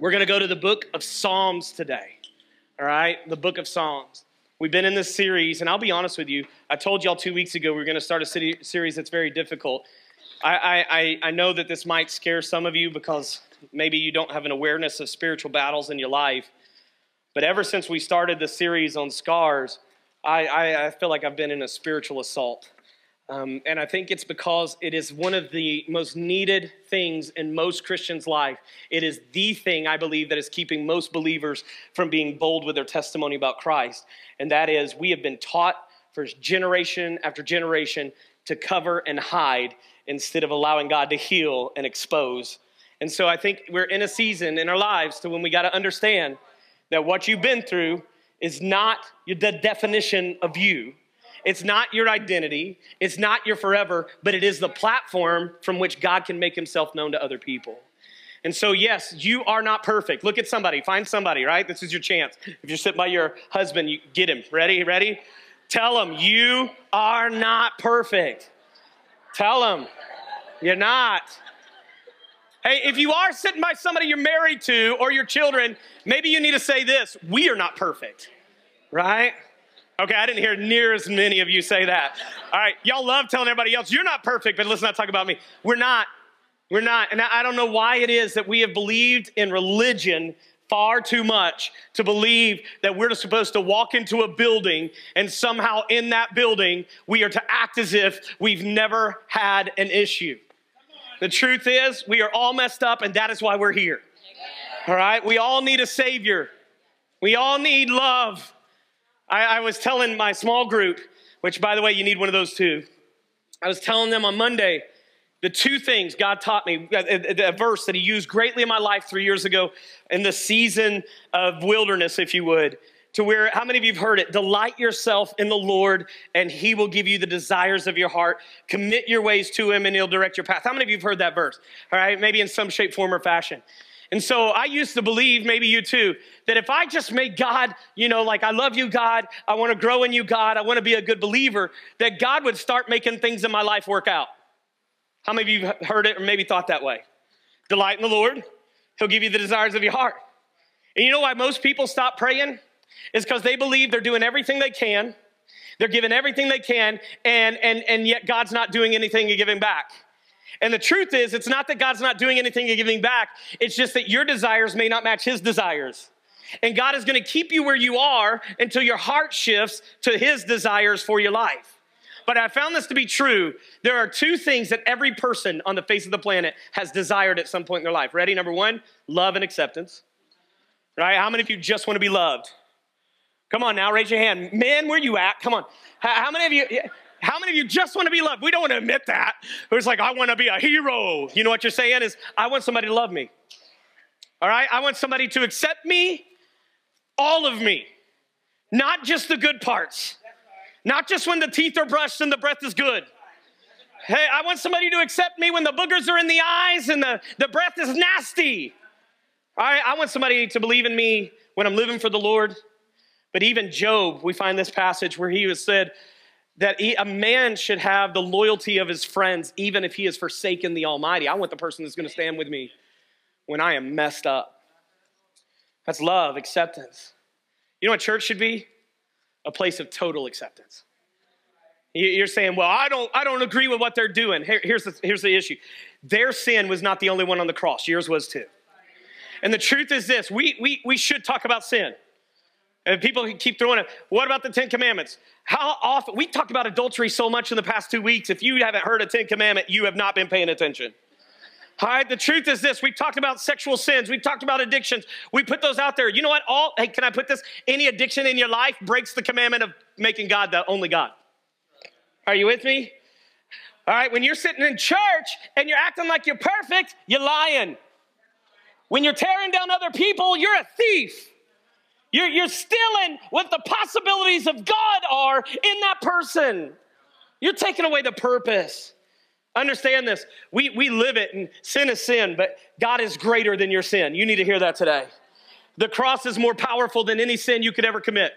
We're going to go to the book of Psalms today. All right? The book of Psalms. We've been in this series, and I'll be honest with you. I told y'all two weeks ago we are going to start a city, series that's very difficult. I, I, I know that this might scare some of you because maybe you don't have an awareness of spiritual battles in your life. But ever since we started the series on scars, I, I, I feel like I've been in a spiritual assault. Um, and I think it's because it is one of the most needed things in most Christians' life. It is the thing I believe that is keeping most believers from being bold with their testimony about Christ. And that is, we have been taught for generation after generation to cover and hide instead of allowing God to heal and expose. And so I think we're in a season in our lives to when we got to understand that what you've been through is not the definition of you it's not your identity, it's not your forever, but it is the platform from which God can make himself known to other people. And so, yes, you are not perfect. Look at somebody, find somebody, right? This is your chance. If you're sitting by your husband, you get him. Ready? Ready? Tell him, you are not perfect. Tell him, you're not. Hey, if you are sitting by somebody you're married to or your children, maybe you need to say this we are not perfect, right? Okay, I didn't hear near as many of you say that. All right, y'all love telling everybody else, you're not perfect, but let's not talk about me. We're not. We're not. And I don't know why it is that we have believed in religion far too much to believe that we're supposed to walk into a building and somehow in that building we are to act as if we've never had an issue. The truth is, we are all messed up, and that is why we're here. All right? We all need a Savior, we all need love. I, I was telling my small group, which by the way, you need one of those too. I was telling them on Monday the two things God taught me, uh, uh, a, verse that He used greatly in my life three years ago in the season of wilderness, if you would, to where, how many of you have heard it? Delight yourself in the Lord, and He will give you the desires of your heart. Commit your ways to Him, and He'll direct your path. How many of you have heard that verse? All right, maybe in some shape, form, or fashion. And so I used to believe, maybe you too, that if I just make God, you know, like I love you, God, I want to grow in you, God, I want to be a good believer, that God would start making things in my life work out. How many of you heard it or maybe thought that way? Delight in the Lord, He'll give you the desires of your heart. And you know why most people stop praying? Is because they believe they're doing everything they can, they're giving everything they can, and, and, and yet God's not doing anything and giving back. And the truth is, it's not that God's not doing anything and giving back, it's just that your desires may not match His desires. And God is going to keep you where you are until your heart shifts to His desires for your life. But I found this to be true. There are two things that every person on the face of the planet has desired at some point in their life. Ready? Number one, love and acceptance. Right? How many of you just want to be loved? Come on now, raise your hand. Man, where you at? Come on. How many of you? How many of you just want to be loved? We don't want to admit that. It's like, I want to be a hero. You know what you're saying is, I want somebody to love me. All right? I want somebody to accept me, all of me, not just the good parts, not just when the teeth are brushed and the breath is good. Hey, I want somebody to accept me when the boogers are in the eyes and the, the breath is nasty. All right? I want somebody to believe in me when I'm living for the Lord. But even Job, we find this passage where he was said, that he, a man should have the loyalty of his friends even if he has forsaken the Almighty. I want the person that's going to stand with me when I am messed up. That's love, acceptance. You know what church should be? A place of total acceptance. You're saying, well, I don't, I don't agree with what they're doing. Here, here's, the, here's the issue their sin was not the only one on the cross, yours was too. And the truth is this we, we, we should talk about sin. And people keep throwing it. What about the Ten Commandments? How often, we talked about adultery so much in the past two weeks. If you haven't heard a Ten Commandment, you have not been paying attention. All right, the truth is this we've talked about sexual sins, we've talked about addictions, we put those out there. You know what? All, hey, can I put this? Any addiction in your life breaks the commandment of making God the only God. Are you with me? All right, when you're sitting in church and you're acting like you're perfect, you're lying. When you're tearing down other people, you're a thief. You're, you're stealing what the possibilities of God are in that person. You're taking away the purpose. Understand this. We, we live it, and sin is sin, but God is greater than your sin. You need to hear that today. The cross is more powerful than any sin you could ever commit.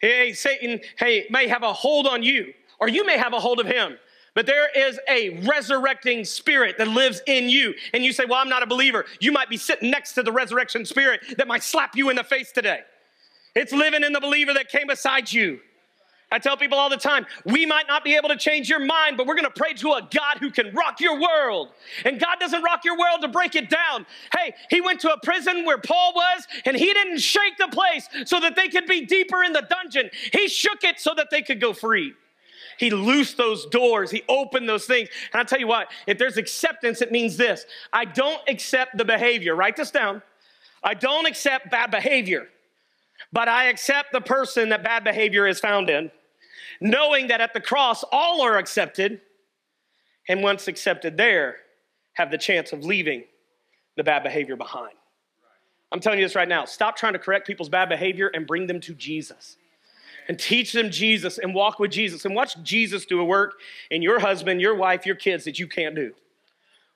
Hey, Satan, hey, may have a hold on you, or you may have a hold of him. But there is a resurrecting spirit that lives in you. And you say, Well, I'm not a believer. You might be sitting next to the resurrection spirit that might slap you in the face today. It's living in the believer that came beside you. I tell people all the time, we might not be able to change your mind, but we're going to pray to a God who can rock your world. And God doesn't rock your world to break it down. Hey, He went to a prison where Paul was, and He didn't shake the place so that they could be deeper in the dungeon. He shook it so that they could go free. He loosed those doors. He opened those things. And I tell you what, if there's acceptance, it means this I don't accept the behavior. Write this down. I don't accept bad behavior, but I accept the person that bad behavior is found in knowing that at the cross all are accepted, and once accepted there, have the chance of leaving the bad behavior behind. I'm telling you this right now. Stop trying to correct people's bad behavior and bring them to Jesus. And teach them Jesus and walk with Jesus and watch Jesus do a work in your husband, your wife, your kids that you can't do.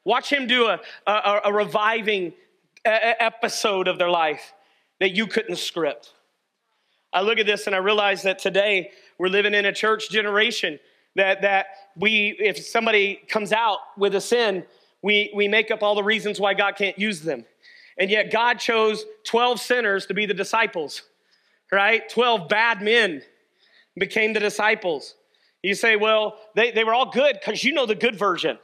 Watch him do a, a, a reviving episode of their life that you couldn't script. I look at this and I realize that today we're living in a church generation that, that we, if somebody comes out with a sin, we, we make up all the reasons why God can't use them. And yet God chose 12 sinners to be the disciples, right? 12 bad men became the disciples. You say, well, they, they were all good because you know the good version.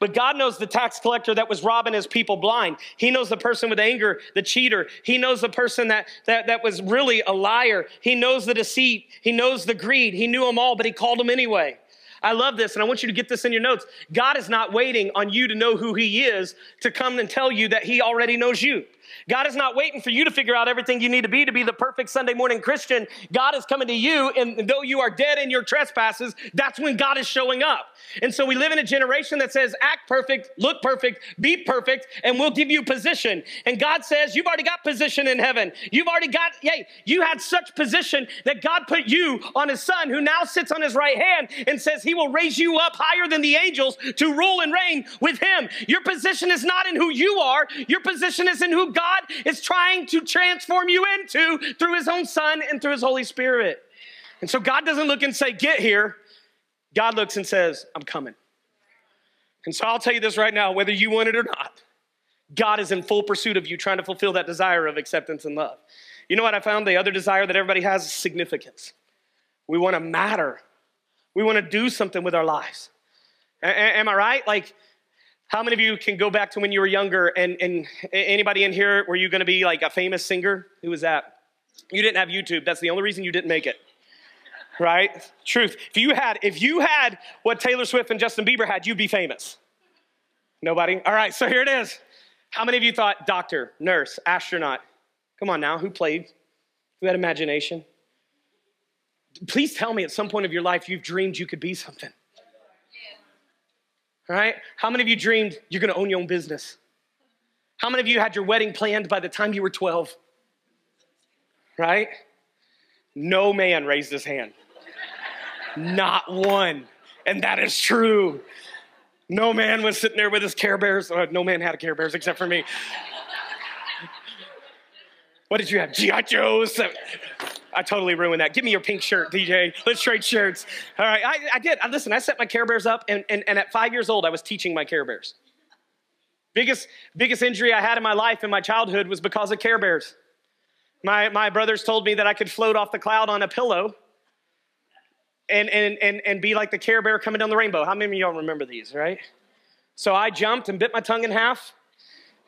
But God knows the tax collector that was robbing his people blind. He knows the person with anger, the cheater. He knows the person that, that, that was really a liar. He knows the deceit. He knows the greed. He knew them all, but he called them anyway. I love this, and I want you to get this in your notes. God is not waiting on you to know who He is to come and tell you that He already knows you. God is not waiting for you to figure out everything you need to be to be the perfect Sunday morning Christian. God is coming to you, and though you are dead in your trespasses, that's when God is showing up. And so we live in a generation that says, act perfect, look perfect, be perfect, and we'll give you position. And God says, you've already got position in heaven. You've already got, yay, you had such position that God put you on his son who now sits on his right hand and says he will raise you up higher than the angels to rule and reign with him. Your position is not in who you are, your position is in who God is trying to transform you into through his own son and through his Holy Spirit. And so God doesn't look and say, get here. God looks and says, I'm coming. And so I'll tell you this right now whether you want it or not, God is in full pursuit of you, trying to fulfill that desire of acceptance and love. You know what I found? The other desire that everybody has is significance. We want to matter, we want to do something with our lives. A- am I right? Like, how many of you can go back to when you were younger and, and anybody in here, were you going to be like a famous singer? Who was that? You didn't have YouTube. That's the only reason you didn't make it right? Truth. If you had, if you had what Taylor Swift and Justin Bieber had, you'd be famous. Nobody? All right, so here it is. How many of you thought doctor, nurse, astronaut? Come on now, who played? Who had imagination? Please tell me at some point of your life you've dreamed you could be something. Right? How many of you dreamed you're gonna own your own business? How many of you had your wedding planned by the time you were 12? Right? No man raised his hand. Not one. And that is true. No man was sitting there with his Care Bears. Uh, no man had a Care Bears except for me. What did you have? G.I. Joe's? I totally ruined that. Give me your pink shirt, DJ. Let's trade shirts. All right, I, I did. I, listen, I set my Care Bears up, and, and, and at five years old, I was teaching my Care Bears. Biggest, biggest injury I had in my life in my childhood was because of Care Bears. My, my brothers told me that I could float off the cloud on a pillow and, and, and, and be like the Care Bear coming down the rainbow. How many of y'all remember these, right? So I jumped and bit my tongue in half,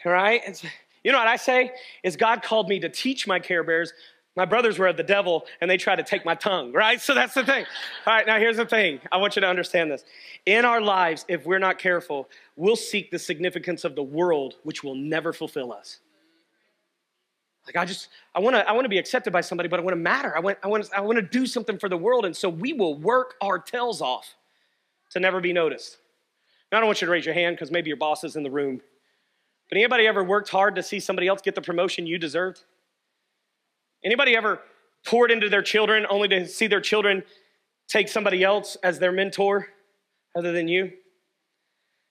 right? It's, you know what I say? Is God called me to teach my Care Bears. My brothers were of the devil and they tried to take my tongue, right? So that's the thing. All right, now here's the thing. I want you to understand this. In our lives, if we're not careful, we'll seek the significance of the world, which will never fulfill us. Like I just, I want to, I want to be accepted by somebody, but I want to matter. I want, I want, I want to do something for the world, and so we will work our tails off to never be noticed. Now, I don't want you to raise your hand because maybe your boss is in the room. But anybody ever worked hard to see somebody else get the promotion you deserved? Anybody ever poured into their children only to see their children take somebody else as their mentor other than you?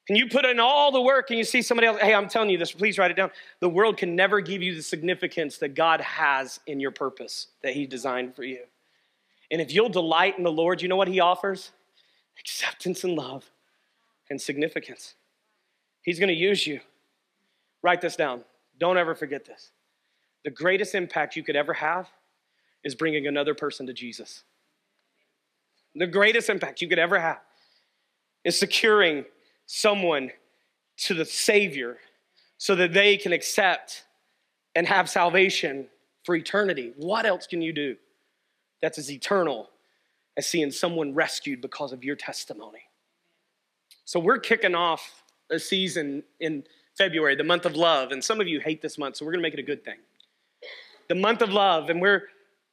and you put in all the work and you see somebody else, hey, I'm telling you this, please write it down. The world can never give you the significance that God has in your purpose that He designed for you. And if you'll delight in the Lord, you know what He offers? Acceptance and love. and significance. He's going to use you. Write this down. Don't ever forget this. The greatest impact you could ever have is bringing another person to Jesus. The greatest impact you could ever have is securing someone to the Savior so that they can accept and have salvation for eternity. What else can you do that's as eternal as seeing someone rescued because of your testimony? So, we're kicking off a season in February, the month of love, and some of you hate this month, so we're gonna make it a good thing. The month of love, and we're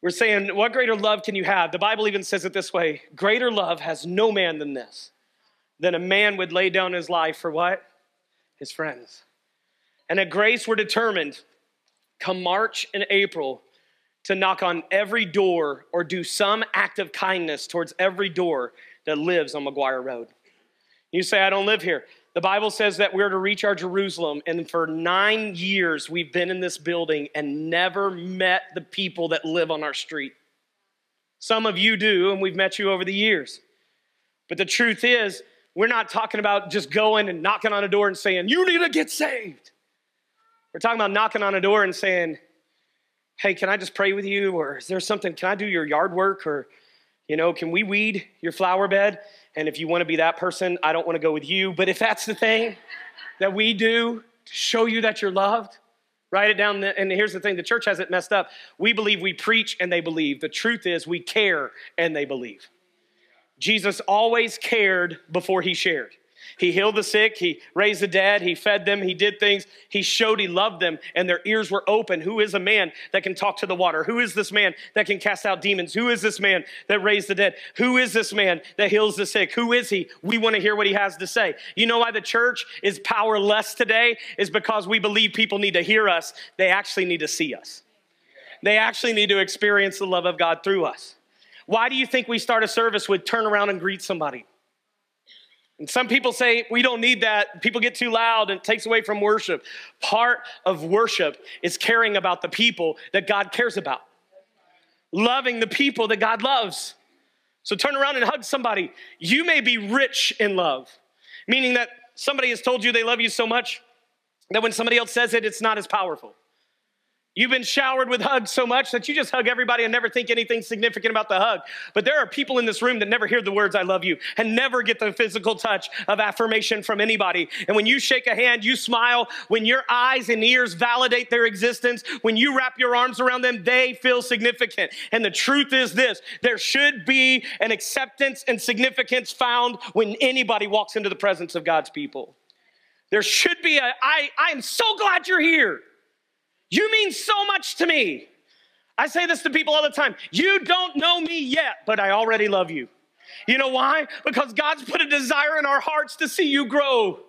we're saying, what greater love can you have? The Bible even says it this way Greater love has no man than this, than a man would lay down his life for what? His friends. And at Grace, we're determined come March and April to knock on every door or do some act of kindness towards every door that lives on McGuire Road. You say, I don't live here. The Bible says that we're to reach our Jerusalem, and for nine years we've been in this building and never met the people that live on our street. Some of you do, and we've met you over the years. But the truth is, we're not talking about just going and knocking on a door and saying, You need to get saved. We're talking about knocking on a door and saying, Hey, can I just pray with you? Or is there something? Can I do your yard work? Or, you know, can we weed your flower bed? And if you want to be that person, I don't want to go with you. But if that's the thing that we do to show you that you're loved, write it down. And here's the thing the church has it messed up. We believe we preach and they believe. The truth is we care and they believe. Jesus always cared before he shared. He healed the sick, he raised the dead, he fed them, he did things. He showed he loved them, and their ears were open. Who is a man that can talk to the water? Who is this man that can cast out demons? Who is this man that raised the dead? Who is this man that heals the sick? Who is he? We want to hear what he has to say. You know why the church is powerless today? Is because we believe people need to hear us, they actually need to see us. They actually need to experience the love of God through us. Why do you think we start a service with turn around and greet somebody? And some people say we don't need that. People get too loud and it takes away from worship. Part of worship is caring about the people that God cares about, loving the people that God loves. So turn around and hug somebody. You may be rich in love, meaning that somebody has told you they love you so much that when somebody else says it, it's not as powerful. You've been showered with hugs so much that you just hug everybody and never think anything significant about the hug. But there are people in this room that never hear the words, I love you, and never get the physical touch of affirmation from anybody. And when you shake a hand, you smile. When your eyes and ears validate their existence, when you wrap your arms around them, they feel significant. And the truth is this there should be an acceptance and significance found when anybody walks into the presence of God's people. There should be a, I, I am so glad you're here. You mean so much to me. I say this to people all the time. You don't know me yet, but I already love you. You know why? Because God's put a desire in our hearts to see you grow.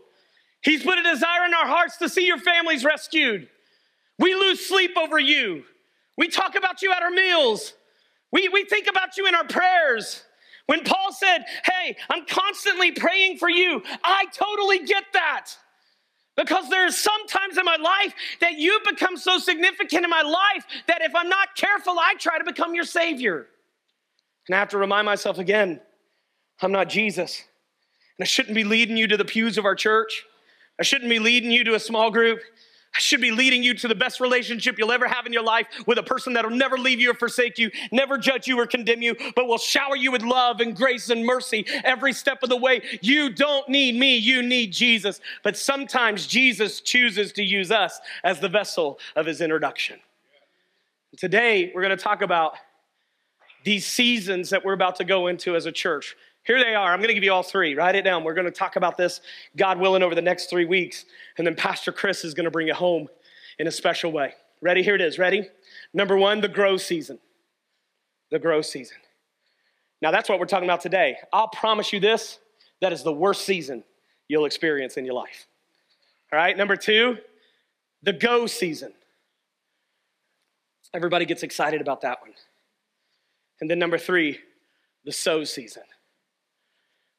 He's put a desire in our hearts to see your families rescued. We lose sleep over you. We talk about you at our meals. We, we think about you in our prayers. When Paul said, Hey, I'm constantly praying for you, I totally get that. Because there's sometimes in my life that you become so significant in my life that if I'm not careful, I try to become your Savior. And I have to remind myself again I'm not Jesus. And I shouldn't be leading you to the pews of our church. I shouldn't be leading you to a small group. Should be leading you to the best relationship you'll ever have in your life with a person that'll never leave you or forsake you, never judge you or condemn you, but will shower you with love and grace and mercy every step of the way. You don't need me, you need Jesus. But sometimes Jesus chooses to use us as the vessel of his introduction. Today, we're going to talk about these seasons that we're about to go into as a church. Here they are. I'm going to give you all three. Write it down. We're going to talk about this, God willing, over the next three weeks. And then Pastor Chris is going to bring it home in a special way. Ready? Here it is. Ready? Number one, the grow season. The grow season. Now, that's what we're talking about today. I'll promise you this that is the worst season you'll experience in your life. All right? Number two, the go season. Everybody gets excited about that one. And then number three, the sow season.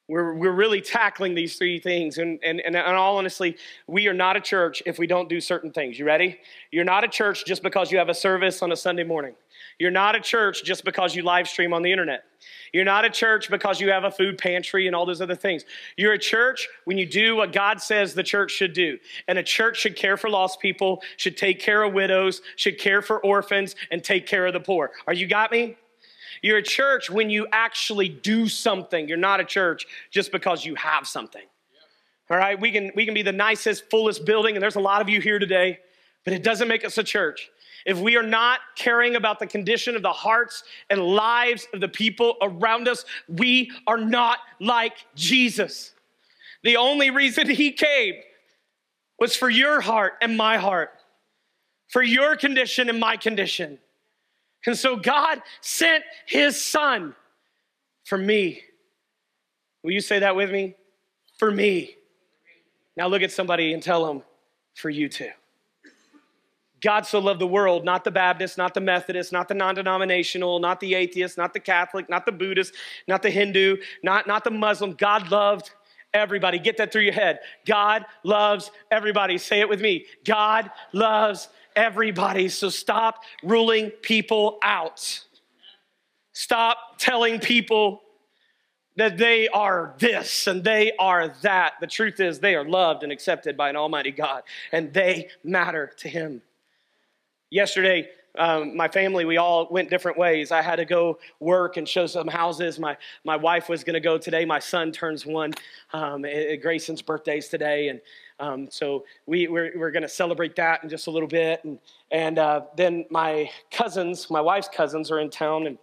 We're, we're really tackling these three things. And, and, and, all honestly, we are not a church if we don't do certain things. You ready? You're not a church just because you have a service on a Sunday morning. You're not a church just because you live stream on the internet. You're not a church because you have a food pantry and all those other things. You're a church when you do what God says the church should do. And a church should care for lost people, should take care of widows, should care for orphans, and take care of the poor. Are you got me? You're a church when you actually do something. You're not a church just because you have something. All right, we can, we can be the nicest, fullest building, and there's a lot of you here today, but it doesn't make us a church. If we are not caring about the condition of the hearts and lives of the people around us, we are not like Jesus. The only reason he came was for your heart and my heart, for your condition and my condition. And so God sent his son for me. Will you say that with me? For me. Now look at somebody and tell them, for you too. God so loved the world, not the Baptist, not the Methodist, not the non denominational, not the atheist, not the Catholic, not the Buddhist, not the Hindu, not, not the Muslim. God loved everybody. Get that through your head. God loves everybody. Say it with me. God loves everybody. So stop ruling people out. Stop telling people that they are this and they are that. The truth is, they are loved and accepted by an Almighty God, and they matter to Him. Yesterday, um, my family, we all went different ways. I had to go work and show some houses. My, my wife was going to go today. My son turns one. Um, Grayson's birthday's today. And um, so we, we're, we're going to celebrate that in just a little bit. And, and uh, then my cousins, my wife's cousins, are in town, and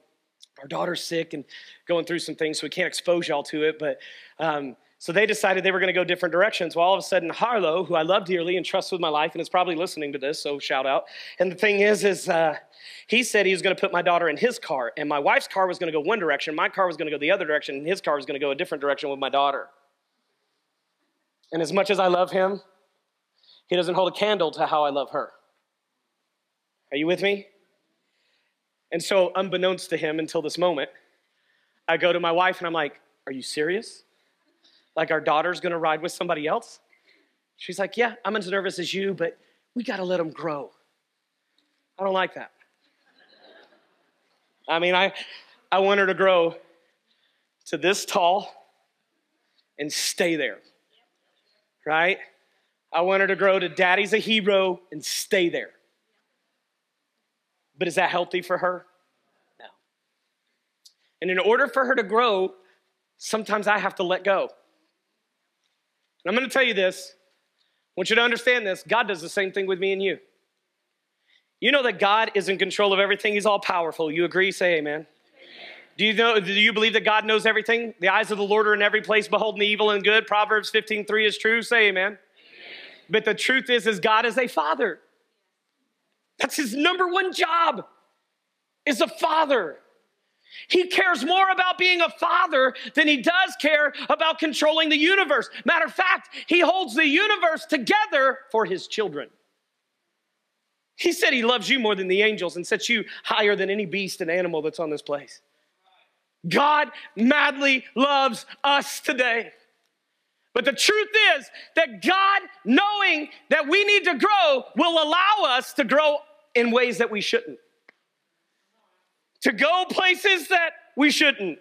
our daughter's sick and going through some things, so we can't expose y'all to it. But um, so they decided they were going to go different directions. Well, all of a sudden, Harlow, who I love dearly and trust with my life, and is probably listening to this, so shout out. And the thing is, is uh, he said he was going to put my daughter in his car, and my wife's car was going to go one direction, my car was going to go the other direction, and his car was going to go a different direction with my daughter. And as much as I love him, he doesn't hold a candle to how I love her. Are you with me? And so, unbeknownst to him until this moment, I go to my wife and I'm like, Are you serious? Like our daughter's gonna ride with somebody else? She's like, Yeah, I'm as nervous as you, but we gotta let them grow. I don't like that. I mean, I, I want her to grow to this tall and stay there right? I want her to grow to daddy's a hero and stay there. But is that healthy for her? No. And in order for her to grow, sometimes I have to let go. And I'm going to tell you this. I want you to understand this. God does the same thing with me and you. You know that God is in control of everything. He's all powerful. You agree? Say amen. Do you know, do you believe that God knows everything? The eyes of the Lord are in every place, beholding the evil and good. Proverbs 15, 3 is true. Say amen. amen. But the truth is, is God is a father. That's his number one job, is a father. He cares more about being a father than he does care about controlling the universe. Matter of fact, he holds the universe together for his children. He said he loves you more than the angels and sets you higher than any beast and animal that's on this place. God madly loves us today. But the truth is that God, knowing that we need to grow, will allow us to grow in ways that we shouldn't. To go places that we shouldn't.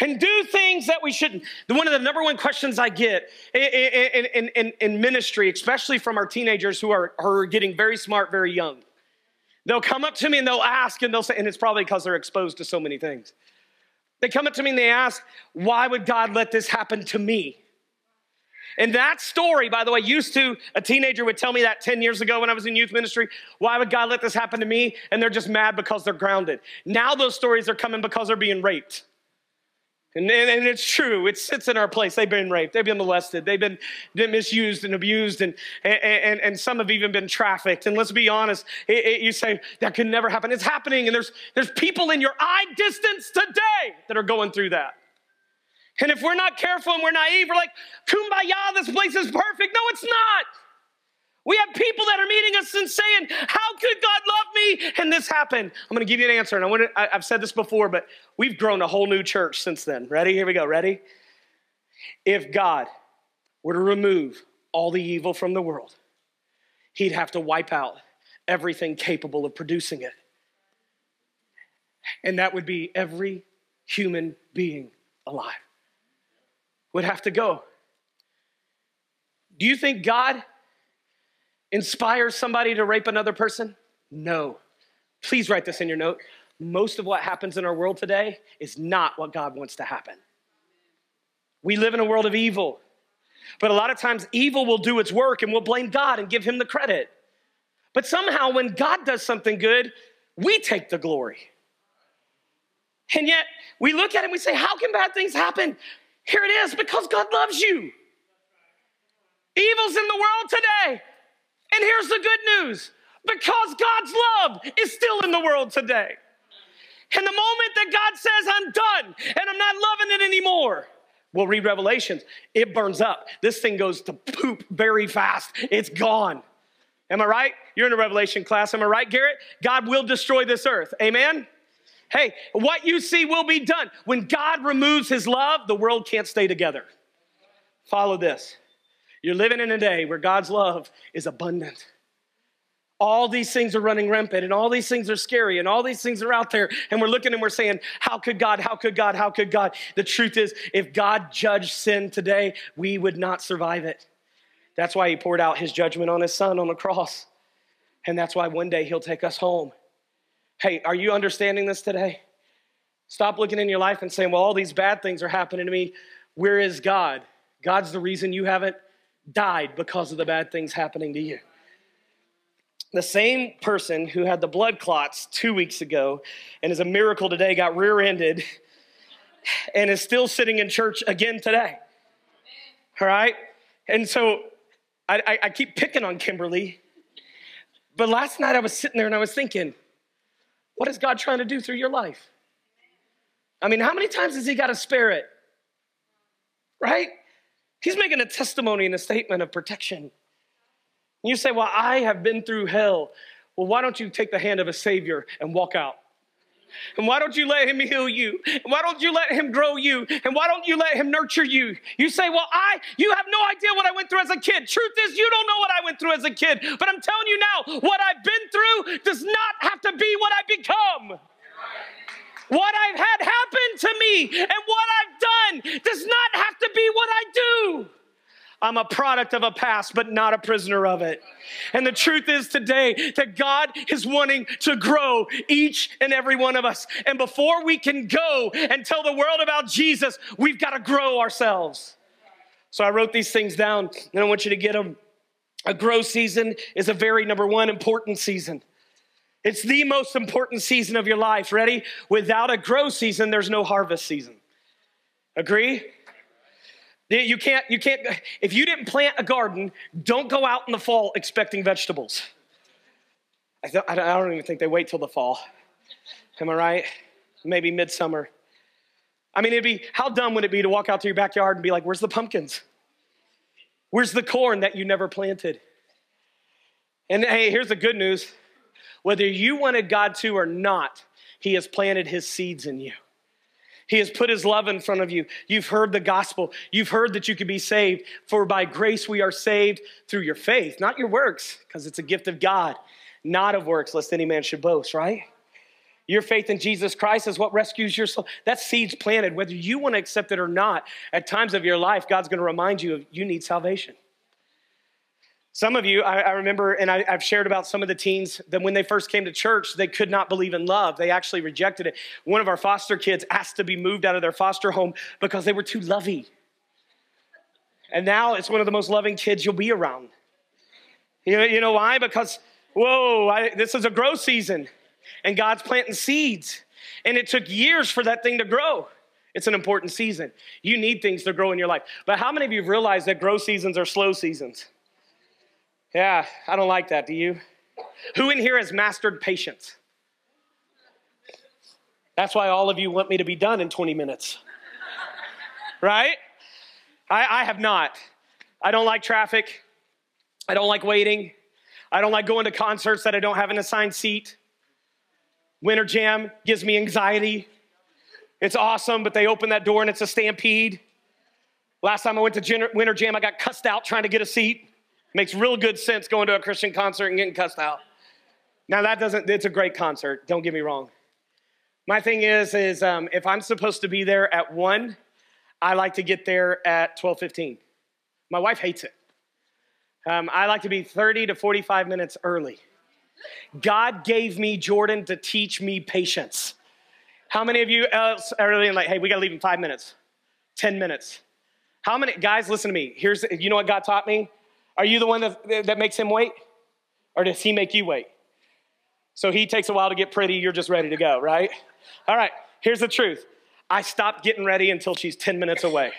And do things that we shouldn't. One of the number one questions I get in, in, in, in ministry, especially from our teenagers who are, are getting very smart very young, they'll come up to me and they'll ask, and they'll say, and it's probably because they're exposed to so many things. They come up to me and they ask, Why would God let this happen to me? And that story, by the way, used to, a teenager would tell me that 10 years ago when I was in youth ministry. Why would God let this happen to me? And they're just mad because they're grounded. Now those stories are coming because they're being raped. And, and, it's true. It sits in our place. They've been raped. They've been molested. They've been, been misused and abused. And, and, and some have even been trafficked. And let's be honest, it, it, you say, that could never happen. It's happening. And there's, there's people in your eye distance today that are going through that. And if we're not careful and we're naive, we're like, kumbaya, this place is perfect. No, it's not. We have people that are meeting us and saying, How could God love me? And this happened. I'm going to give you an answer. And I want to, I've said this before, but we've grown a whole new church since then. Ready? Here we go. Ready? If God were to remove all the evil from the world, he'd have to wipe out everything capable of producing it. And that would be every human being alive would have to go. Do you think God inspires somebody to rape another person? No. Please write this in your note. Most of what happens in our world today is not what God wants to happen. We live in a world of evil. But a lot of times, evil will do its work and we'll blame God and give him the credit. But somehow, when God does something good, we take the glory. And yet, we look at it and we say, How can bad things happen? Here it is because God loves you. Evil's in the world today. And here's the good news because God's love is still in the world today. And the moment that God says, I'm done and I'm not loving it anymore, we'll read Revelations, it burns up. This thing goes to poop very fast. It's gone. Am I right? You're in a Revelation class. Am I right, Garrett? God will destroy this earth. Amen? Hey, what you see will be done. When God removes his love, the world can't stay together. Follow this. You're living in a day where God's love is abundant. All these things are running rampant, and all these things are scary, and all these things are out there. And we're looking and we're saying, How could God? How could God? How could God? The truth is, if God judged sin today, we would not survive it. That's why He poured out His judgment on His Son on the cross. And that's why one day He'll take us home. Hey, are you understanding this today? Stop looking in your life and saying, well, all these bad things are happening to me. Where is God? God's the reason you haven't died because of the bad things happening to you. The same person who had the blood clots two weeks ago and is a miracle today got rear ended and is still sitting in church again today. All right? And so I, I, I keep picking on Kimberly, but last night I was sitting there and I was thinking, what is God trying to do through your life? I mean, how many times has He got to spare it? Right? He's making a testimony and a statement of protection. You say, Well, I have been through hell. Well, why don't you take the hand of a Savior and walk out? And why don't you let him heal you? And why don't you let him grow you? And why don't you let him nurture you? You say, Well, I, you have no idea what I went through as a kid. Truth is, you don't know what I went through as a kid. But I'm telling you now, what I've been through does not have to be what I become. What I've had happen to me and what I've done does not have to be what I do. I'm a product of a past, but not a prisoner of it. And the truth is today that God is wanting to grow each and every one of us. And before we can go and tell the world about Jesus, we've got to grow ourselves. So I wrote these things down and I want you to get them. A grow season is a very number one important season. It's the most important season of your life. Ready? Without a grow season, there's no harvest season. Agree? You can't, you can't, if you didn't plant a garden, don't go out in the fall expecting vegetables. I, I don't even think they wait till the fall. Am I right? Maybe midsummer. I mean, it'd be, how dumb would it be to walk out to your backyard and be like, where's the pumpkins? Where's the corn that you never planted? And hey, here's the good news whether you wanted God to or not, He has planted His seeds in you. He has put his love in front of you. You've heard the gospel. You've heard that you can be saved. For by grace we are saved through your faith, not your works, because it's a gift of God, not of works, lest any man should boast, right? Your faith in Jesus Christ is what rescues your soul. That seed's planted, whether you want to accept it or not. At times of your life, God's going to remind you of you need salvation. Some of you, I, I remember, and I, have shared about some of the teens that when they first came to church, they could not believe in love. They actually rejected it. One of our foster kids asked to be moved out of their foster home because they were too lovey. And now it's one of the most loving kids you'll be around. You know, you know why? Because, whoa, I, this is a grow season, and God's planting seeds. And it took years for that thing to grow. It's an important season. You need things to grow in your life. But how many of you have realized that grow seasons are slow seasons? Yeah, I don't like that, do you? Who in here has mastered patience? That's why all of you want me to be done in 20 minutes. right? I, I have not. I don't like traffic. I don't like waiting. I don't like going to concerts that I don't have an assigned seat. Winter Jam gives me anxiety. It's awesome, but they open that door and it's a stampede. Last time I went to Winter Jam, I got cussed out trying to get a seat. Makes real good sense going to a Christian concert and getting cussed out. Now that doesn't, it's a great concert, don't get me wrong. My thing is, is um, if I'm supposed to be there at one, I like to get there at 12:15. My wife hates it. Um, I like to be 30 to 45 minutes early. God gave me Jordan to teach me patience. How many of you else are really like, hey, we gotta leave in five minutes, 10 minutes? How many guys, listen to me. Here's you know what God taught me? Are you the one that, that makes him wait? Or does he make you wait? So he takes a while to get pretty, you're just ready to go, right? All right, here's the truth. I stopped getting ready until she's 10 minutes away.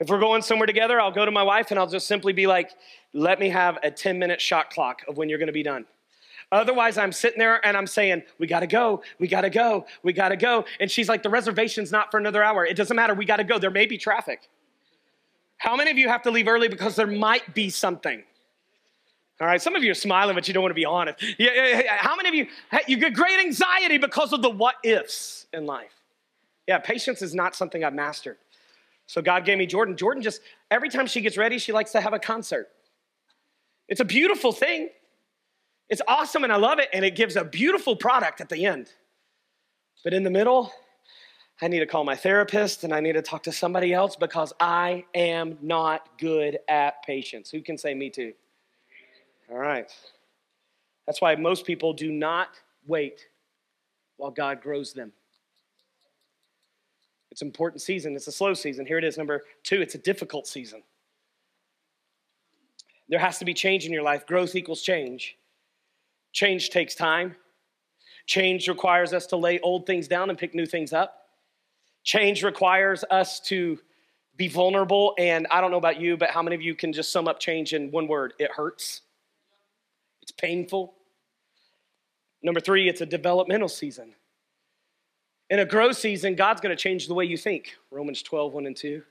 If we're going somewhere together, I'll go to my wife and I'll just simply be like, let me have a 10 minute shot clock of when you're gonna be done. Otherwise, I'm sitting there and I'm saying, We gotta go, we gotta go, we gotta go. And she's like, The reservation's not for another hour. It doesn't matter, we gotta go. There may be traffic. How many of you have to leave early because there might be something? All right, some of you are smiling, but you don't want to be honest. Yeah, how many of you you get great anxiety because of the what ifs in life? Yeah, patience is not something I've mastered. So God gave me Jordan. Jordan just every time she gets ready, she likes to have a concert. It's a beautiful thing. It's awesome and I love it, and it gives a beautiful product at the end. But in the middle, I need to call my therapist and I need to talk to somebody else because I am not good at patience. Who can say me too? All right. That's why most people do not wait while God grows them. It's an important season. It's a slow season. Here it is, number two. It's a difficult season. There has to be change in your life. Growth equals change. Change takes time. Change requires us to lay old things down and pick new things up. Change requires us to be vulnerable. And I don't know about you, but how many of you can just sum up change in one word? It hurts, it's painful. Number three, it's a developmental season. In a growth season, God's going to change the way you think. Romans 12, 1 and 2.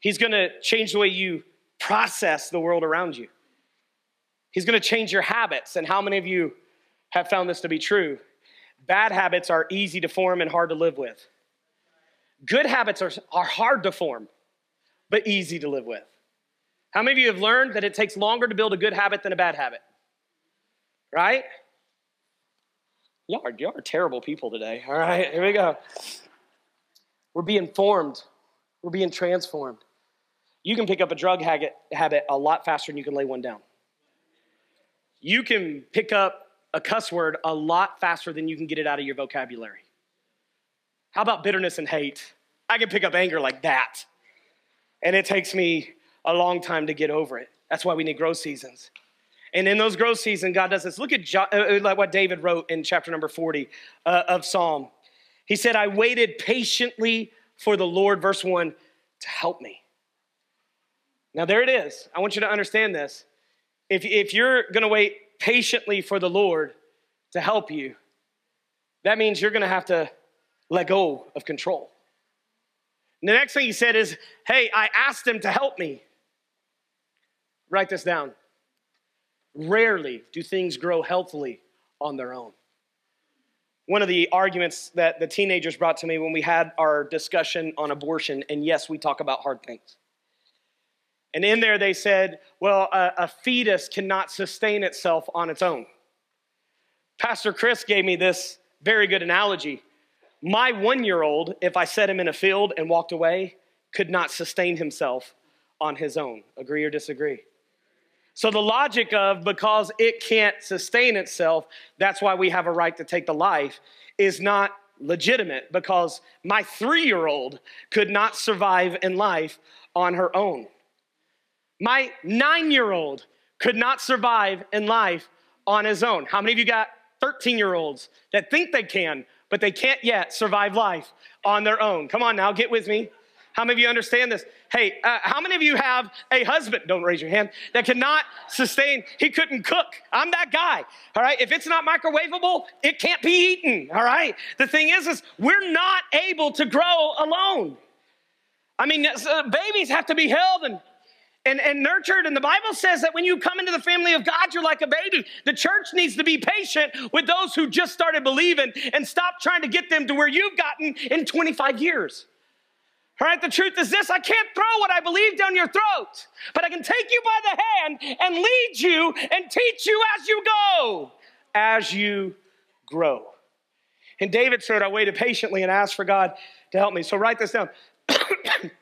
He's going to change the way you process the world around you. He's going to change your habits. And how many of you have found this to be true? Bad habits are easy to form and hard to live with. Good habits are, are hard to form, but easy to live with. How many of you have learned that it takes longer to build a good habit than a bad habit? Right? Y'all are, y'all are terrible people today. All right, here we go. We're being formed, we're being transformed. You can pick up a drug habit, habit a lot faster than you can lay one down. You can pick up a cuss word a lot faster than you can get it out of your vocabulary. How about bitterness and hate? I can pick up anger like that. And it takes me a long time to get over it. That's why we need growth seasons. And in those growth seasons, God does this. Look at uh, uh, like what David wrote in chapter number 40 uh, of Psalm. He said, I waited patiently for the Lord, verse 1, to help me. Now, there it is. I want you to understand this. If, if you're going to wait patiently for the Lord to help you, that means you're going to have to let go of control. And the next thing he said is, Hey, I asked him to help me. Write this down. Rarely do things grow healthily on their own. One of the arguments that the teenagers brought to me when we had our discussion on abortion, and yes, we talk about hard things. And in there they said, well, a, a fetus cannot sustain itself on its own. Pastor Chris gave me this very good analogy. My one year old, if I set him in a field and walked away, could not sustain himself on his own. Agree or disagree? So, the logic of because it can't sustain itself, that's why we have a right to take the life, is not legitimate because my three year old could not survive in life on her own. My nine year old could not survive in life on his own. How many of you got 13 year olds that think they can, but they can't yet survive life on their own? Come on now, get with me. How many of you understand this? Hey, uh, how many of you have a husband, don't raise your hand, that cannot sustain, he couldn't cook? I'm that guy, all right? If it's not microwavable, it can't be eaten, all right? The thing is, is we're not able to grow alone. I mean, uh, babies have to be held and and, and nurtured. And the Bible says that when you come into the family of God, you're like a baby. The church needs to be patient with those who just started believing and stop trying to get them to where you've gotten in 25 years. All right, the truth is this I can't throw what I believe down your throat, but I can take you by the hand and lead you and teach you as you go, as you grow. And David said, I waited patiently and asked for God to help me. So write this down.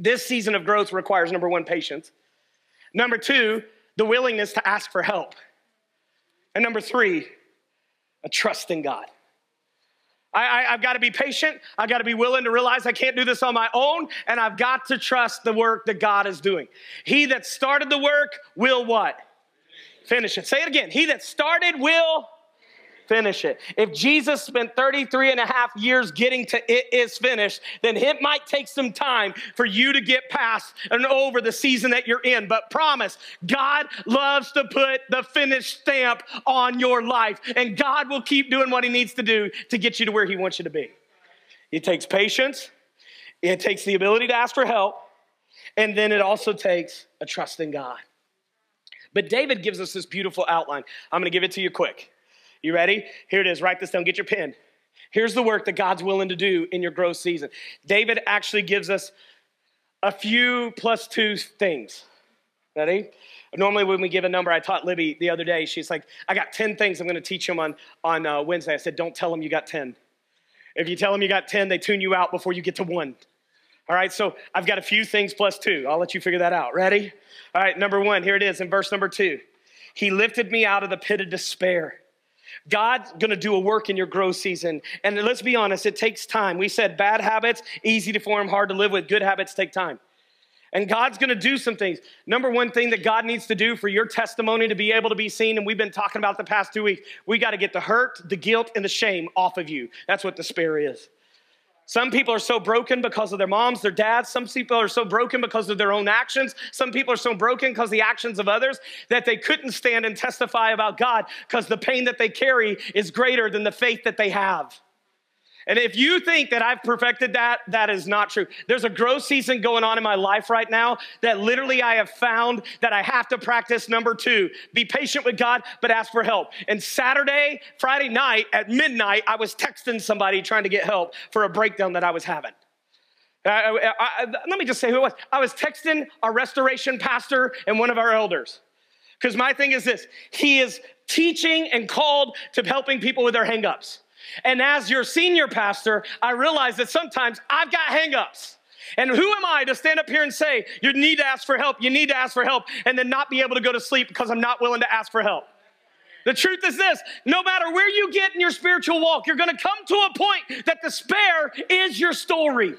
this season of growth requires number one, patience. Number two, the willingness to ask for help. And number three, a trust in God. I, have got to be patient. I've got to be willing to realize I can't do this on my own, and I've got to trust the work that God is doing. He that started the work will what? Finish it. Say it again. He that started will finish it. If Jesus spent 33 and a half years getting to it is finished, then it might take some time for you to get past and over the season that you're in. But promise, God loves to put the finished stamp on your life, and God will keep doing what He needs to do to get you to where He wants you to be. It takes patience, it takes the ability to ask for help, and then it also takes a trust in God. But David gives us this beautiful outline. I'm going to give it to you quick. You ready? Here it is. Write this down. Get your pen. Here's the work that God's willing to do in your growth season. David actually gives us a few plus two things. Ready? Normally, when we give a number, I taught Libby the other day. She's like, I got 10 things I'm going to teach them on, on uh, Wednesday. I said, Don't tell them you got 10. If you tell them you got 10, they tune you out before you get to one. All right, so I've got a few things plus two. I'll let you figure that out. Ready? All right, number one, here it is in verse number two. He lifted me out of the pit of despair. God's gonna do a work in your growth season. And let's be honest, it takes time. We said bad habits, easy to form, hard to live with. Good habits take time. And God's gonna do some things. Number one thing that God needs to do for your testimony to be able to be seen, and we've been talking about the past two weeks, we gotta get the hurt, the guilt, and the shame off of you. That's what the despair is. Some people are so broken because of their moms, their dads. Some people are so broken because of their own actions. Some people are so broken because the actions of others that they couldn't stand and testify about God because the pain that they carry is greater than the faith that they have. And if you think that I've perfected that, that is not true. There's a growth season going on in my life right now that literally I have found that I have to practice number two be patient with God, but ask for help. And Saturday, Friday night at midnight, I was texting somebody trying to get help for a breakdown that I was having. I, I, I, let me just say who it was. I was texting our restoration pastor and one of our elders. Because my thing is this he is teaching and called to helping people with their hangups. And as your senior pastor, I realize that sometimes I've got hangups. And who am I to stand up here and say, you need to ask for help, you need to ask for help, and then not be able to go to sleep because I'm not willing to ask for help? The truth is this no matter where you get in your spiritual walk, you're gonna come to a point that despair is your story.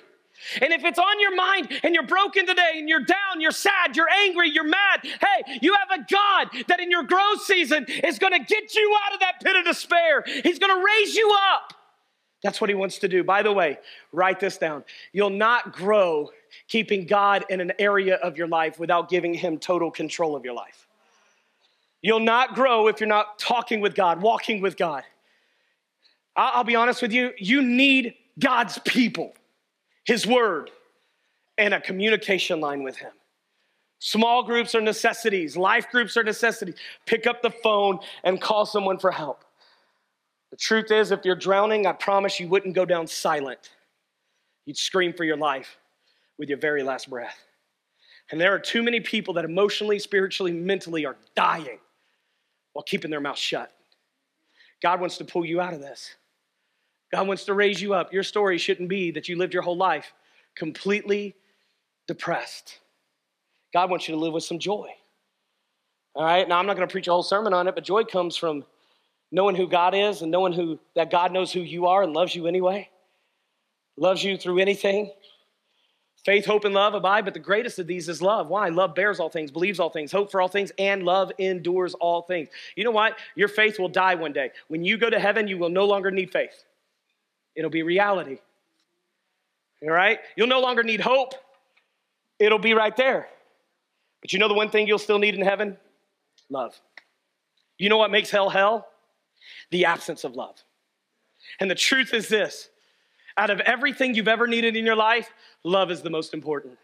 And if it's on your mind and you're broken today and you're down, you're sad, you're angry, you're mad, hey, you have a God that in your growth season is going to get you out of that pit of despair. He's going to raise you up. That's what he wants to do. By the way, write this down. You'll not grow keeping God in an area of your life without giving him total control of your life. You'll not grow if you're not talking with God, walking with God. I'll be honest with you, you need God's people. His Word, and a communication line with Him. Small groups are necessities, life groups are necessities. Pick up the phone and call someone for help. The truth is, if you're drowning, I promise you wouldn't go down silent. You'd scream for your life with your very last breath. And there are too many people that emotionally, spiritually, mentally are dying while keeping their mouth shut. God wants to pull you out of this. God wants to raise you up. Your story shouldn't be that you lived your whole life completely depressed. God wants you to live with some joy. All right, now I'm not going to preach a whole sermon on it, but joy comes from knowing who God is and knowing who that God knows who you are and loves you anyway. Loves you through anything. Faith, hope, and love abide, but the greatest of these is love. Why? Love bears all things, believes all things, hope for all things, and love endures all things. You know what? Your faith will die one day. When you go to heaven, you will no longer need faith. It'll be reality. All right? You'll no longer need hope. It'll be right there. But you know the one thing you'll still need in heaven? Love. You know what makes hell hell? The absence of love. And the truth is this out of everything you've ever needed in your life, love is the most important.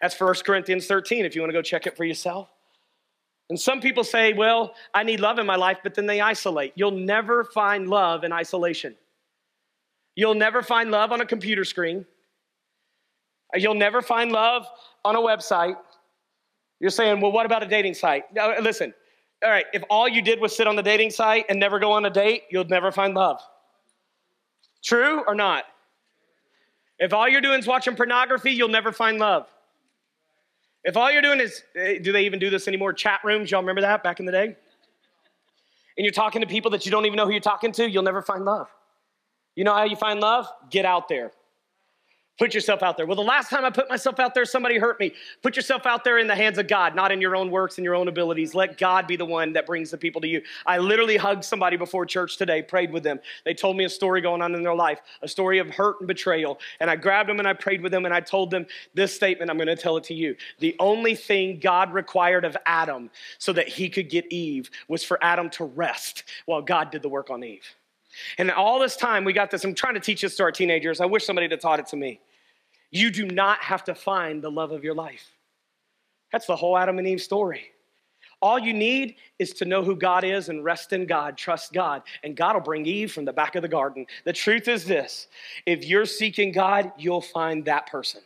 That's 1 Corinthians 13, if you want to go check it for yourself. And some people say, well, I need love in my life, but then they isolate. You'll never find love in isolation. You'll never find love on a computer screen. You'll never find love on a website. You're saying, well, what about a dating site? Now, listen, all right, if all you did was sit on the dating site and never go on a date, you'll never find love. True or not? If all you're doing is watching pornography, you'll never find love. If all you're doing is, eh, do they even do this anymore? Chat rooms, y'all remember that back in the day? And you're talking to people that you don't even know who you're talking to, you'll never find love. You know how you find love? Get out there. Put yourself out there. Well, the last time I put myself out there, somebody hurt me. Put yourself out there in the hands of God, not in your own works and your own abilities. Let God be the one that brings the people to you. I literally hugged somebody before church today, prayed with them. They told me a story going on in their life, a story of hurt and betrayal. And I grabbed them and I prayed with them and I told them this statement. I'm going to tell it to you. The only thing God required of Adam so that he could get Eve was for Adam to rest while God did the work on Eve. And all this time, we got this. I'm trying to teach this to our teenagers. I wish somebody had taught it to me. You do not have to find the love of your life. That's the whole Adam and Eve story. All you need is to know who God is and rest in God, trust God, and God will bring Eve from the back of the garden. The truth is this if you're seeking God, you'll find that person.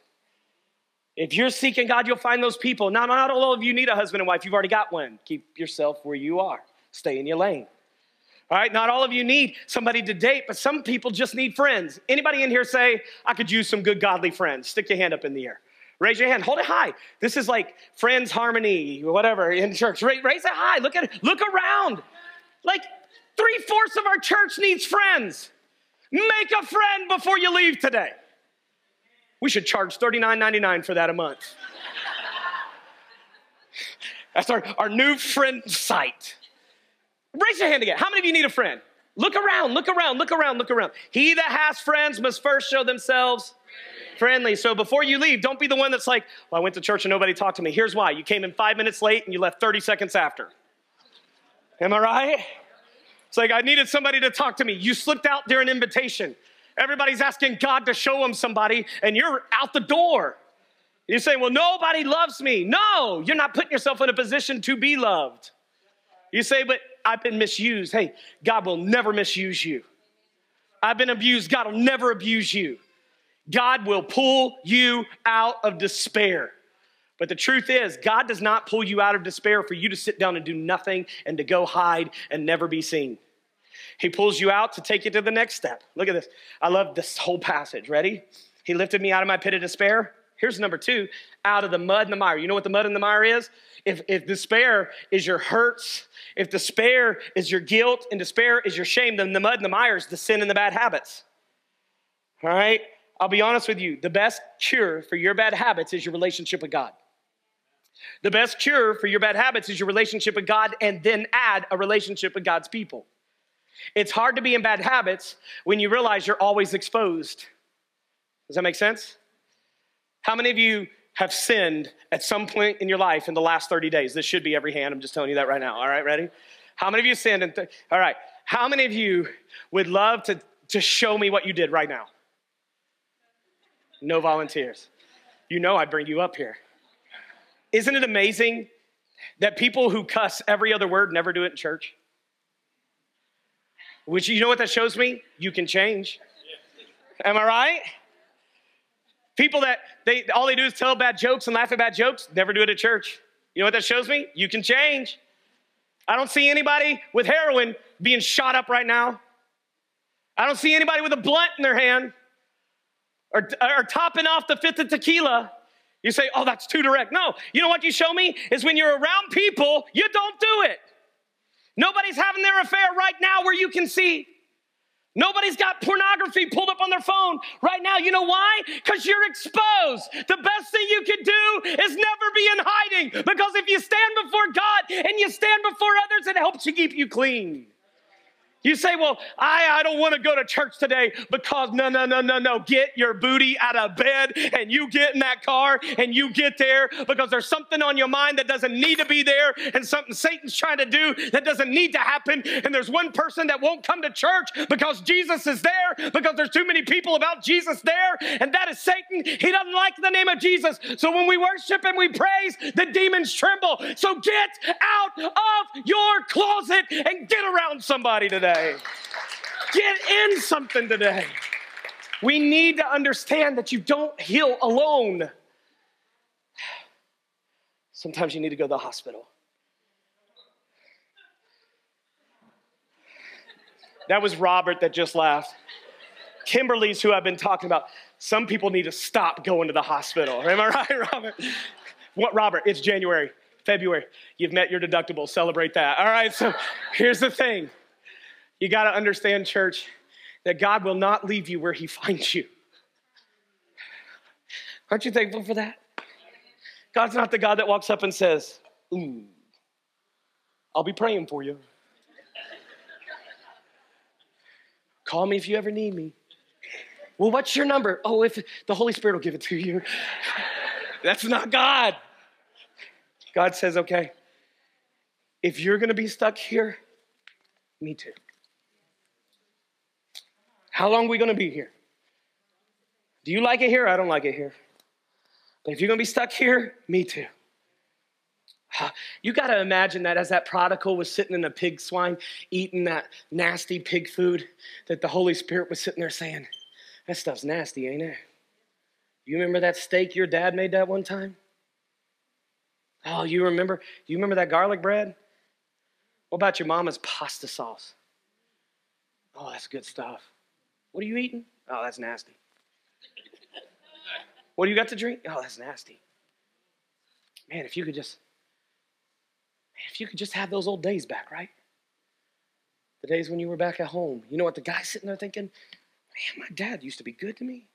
If you're seeking God, you'll find those people. Now, not all of you need a husband and wife, you've already got one. Keep yourself where you are, stay in your lane. All right, not all of you need somebody to date, but some people just need friends. Anybody in here say, I could use some good godly friends? Stick your hand up in the air. Raise your hand. Hold it high. This is like friends harmony, whatever in church. Raise, it high. Look at it. Look around. Like three fourths of our church needs friends. Make a friend before you leave today. We should charge $39.99 for that a month. That's our, our new friend site. Raise your hand again. How many of you need a friend? Look around, look around, look around, look around. He that has friends must first show themselves friendly. So before you leave, don't be the one that's like, well, I went to church and nobody talked to me. Here's why you came in five minutes late and you left 30 seconds after. Am I right? It's like, I needed somebody to talk to me. You slipped out during invitation. Everybody's asking God to show them somebody, and you're out the door. You say, Well, nobody loves me. No, you're not putting yourself in a position to be loved. You say, But I've been misused. Hey, God will never misuse you. I've been abused. God will never abuse you. God will pull you out of despair. But the truth is, God does not pull you out of despair for you to sit down and do nothing and to go hide and never be seen. He pulls you out to take you to the next step. Look at this. I love this whole passage. Ready? He lifted me out of my pit of despair. Here's number two out of the mud and the mire. You know what the mud and the mire is? If, if despair is your hurts, if despair is your guilt and despair is your shame, then the mud and the mire is the sin and the bad habits. All right? I'll be honest with you. The best cure for your bad habits is your relationship with God. The best cure for your bad habits is your relationship with God and then add a relationship with God's people. It's hard to be in bad habits when you realize you're always exposed. Does that make sense? How many of you have sinned at some point in your life in the last 30 days? This should be every hand. I'm just telling you that right now. All right, ready? How many of you sinned? Th- all right. How many of you would love to, to show me what you did right now? No volunteers. You know I'd bring you up here. Isn't it amazing that people who cuss every other word never do it in church? Which you know what that shows me? You can change. Am I right? People that they all they do is tell bad jokes and laugh at bad jokes, never do it at church. You know what that shows me? You can change. I don't see anybody with heroin being shot up right now. I don't see anybody with a blunt in their hand or, or topping off the fifth of tequila. You say, oh, that's too direct. No, you know what you show me is when you're around people, you don't do it. Nobody's having their affair right now where you can see. Nobody's got pornography pulled up on their phone right now. You know why? Because you're exposed. The best thing you can do is never be in hiding because if you stand before God and you stand before others, it helps to keep you clean. You say, Well, I, I don't want to go to church today because no, no, no, no, no. Get your booty out of bed and you get in that car and you get there because there's something on your mind that doesn't need to be there and something Satan's trying to do that doesn't need to happen. And there's one person that won't come to church because Jesus is there, because there's too many people about Jesus there, and that is Satan. He doesn't like the name of Jesus. So when we worship and we praise, the demons tremble. So get out of your closet and get around somebody today today. Get in something today. We need to understand that you don't heal alone. Sometimes you need to go to the hospital. That was Robert that just laughed. Kimberly's who I've been talking about. Some people need to stop going to the hospital. Am I right, Robert? What, Robert? It's January, February. You've met your deductible. Celebrate that. All right, so here's the thing you got to understand, church, that God will not leave you where He finds you. Aren't you thankful for that? God's not the God that walks up and says, Ooh, I'll be praying for you. Call me if you ever need me. Well, what's your number? Oh, if the Holy Spirit will give it to you. That's not God. God says, okay, if you're going to be stuck here, me too. How long are we going to be here? Do you like it here? I don't like it here. But if you're going to be stuck here, me too. You got to imagine that as that prodigal was sitting in a pig swine eating that nasty pig food, that the Holy Spirit was sitting there saying, That stuff's nasty, ain't it? You remember that steak your dad made that one time? Oh, you remember? You remember that garlic bread? What about your mama's pasta sauce? Oh, that's good stuff. What are you eating? Oh, that's nasty. What do you got to drink? Oh, that's nasty. Man, if you could just if you could just have those old days back, right? The days when you were back at home. You know what the guy's sitting there thinking? Man, my dad used to be good to me.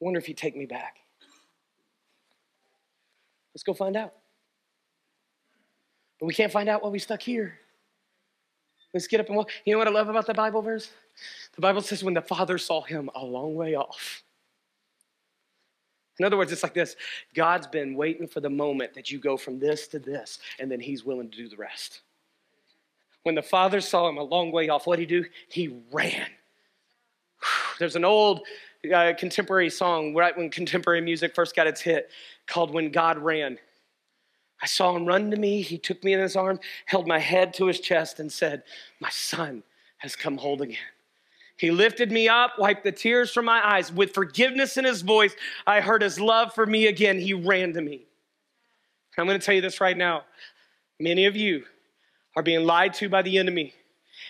I wonder if he'd take me back. Let's go find out. But we can't find out while we stuck here. Let's get up and walk. You know what I love about the Bible verse? The Bible says when the Father saw him a long way off, in other words, it's like this God's been waiting for the moment that you go from this to this, and then He's willing to do the rest. When the father saw him a long way off, what did he do? He ran. There's an old uh, contemporary song, right when contemporary music first got its hit, called When God Ran. I saw him run to me. He took me in his arms, held my head to his chest, and said, My son has come home again. He lifted me up, wiped the tears from my eyes. With forgiveness in his voice, I heard his love for me again. He ran to me. I'm going to tell you this right now. Many of you are being lied to by the enemy.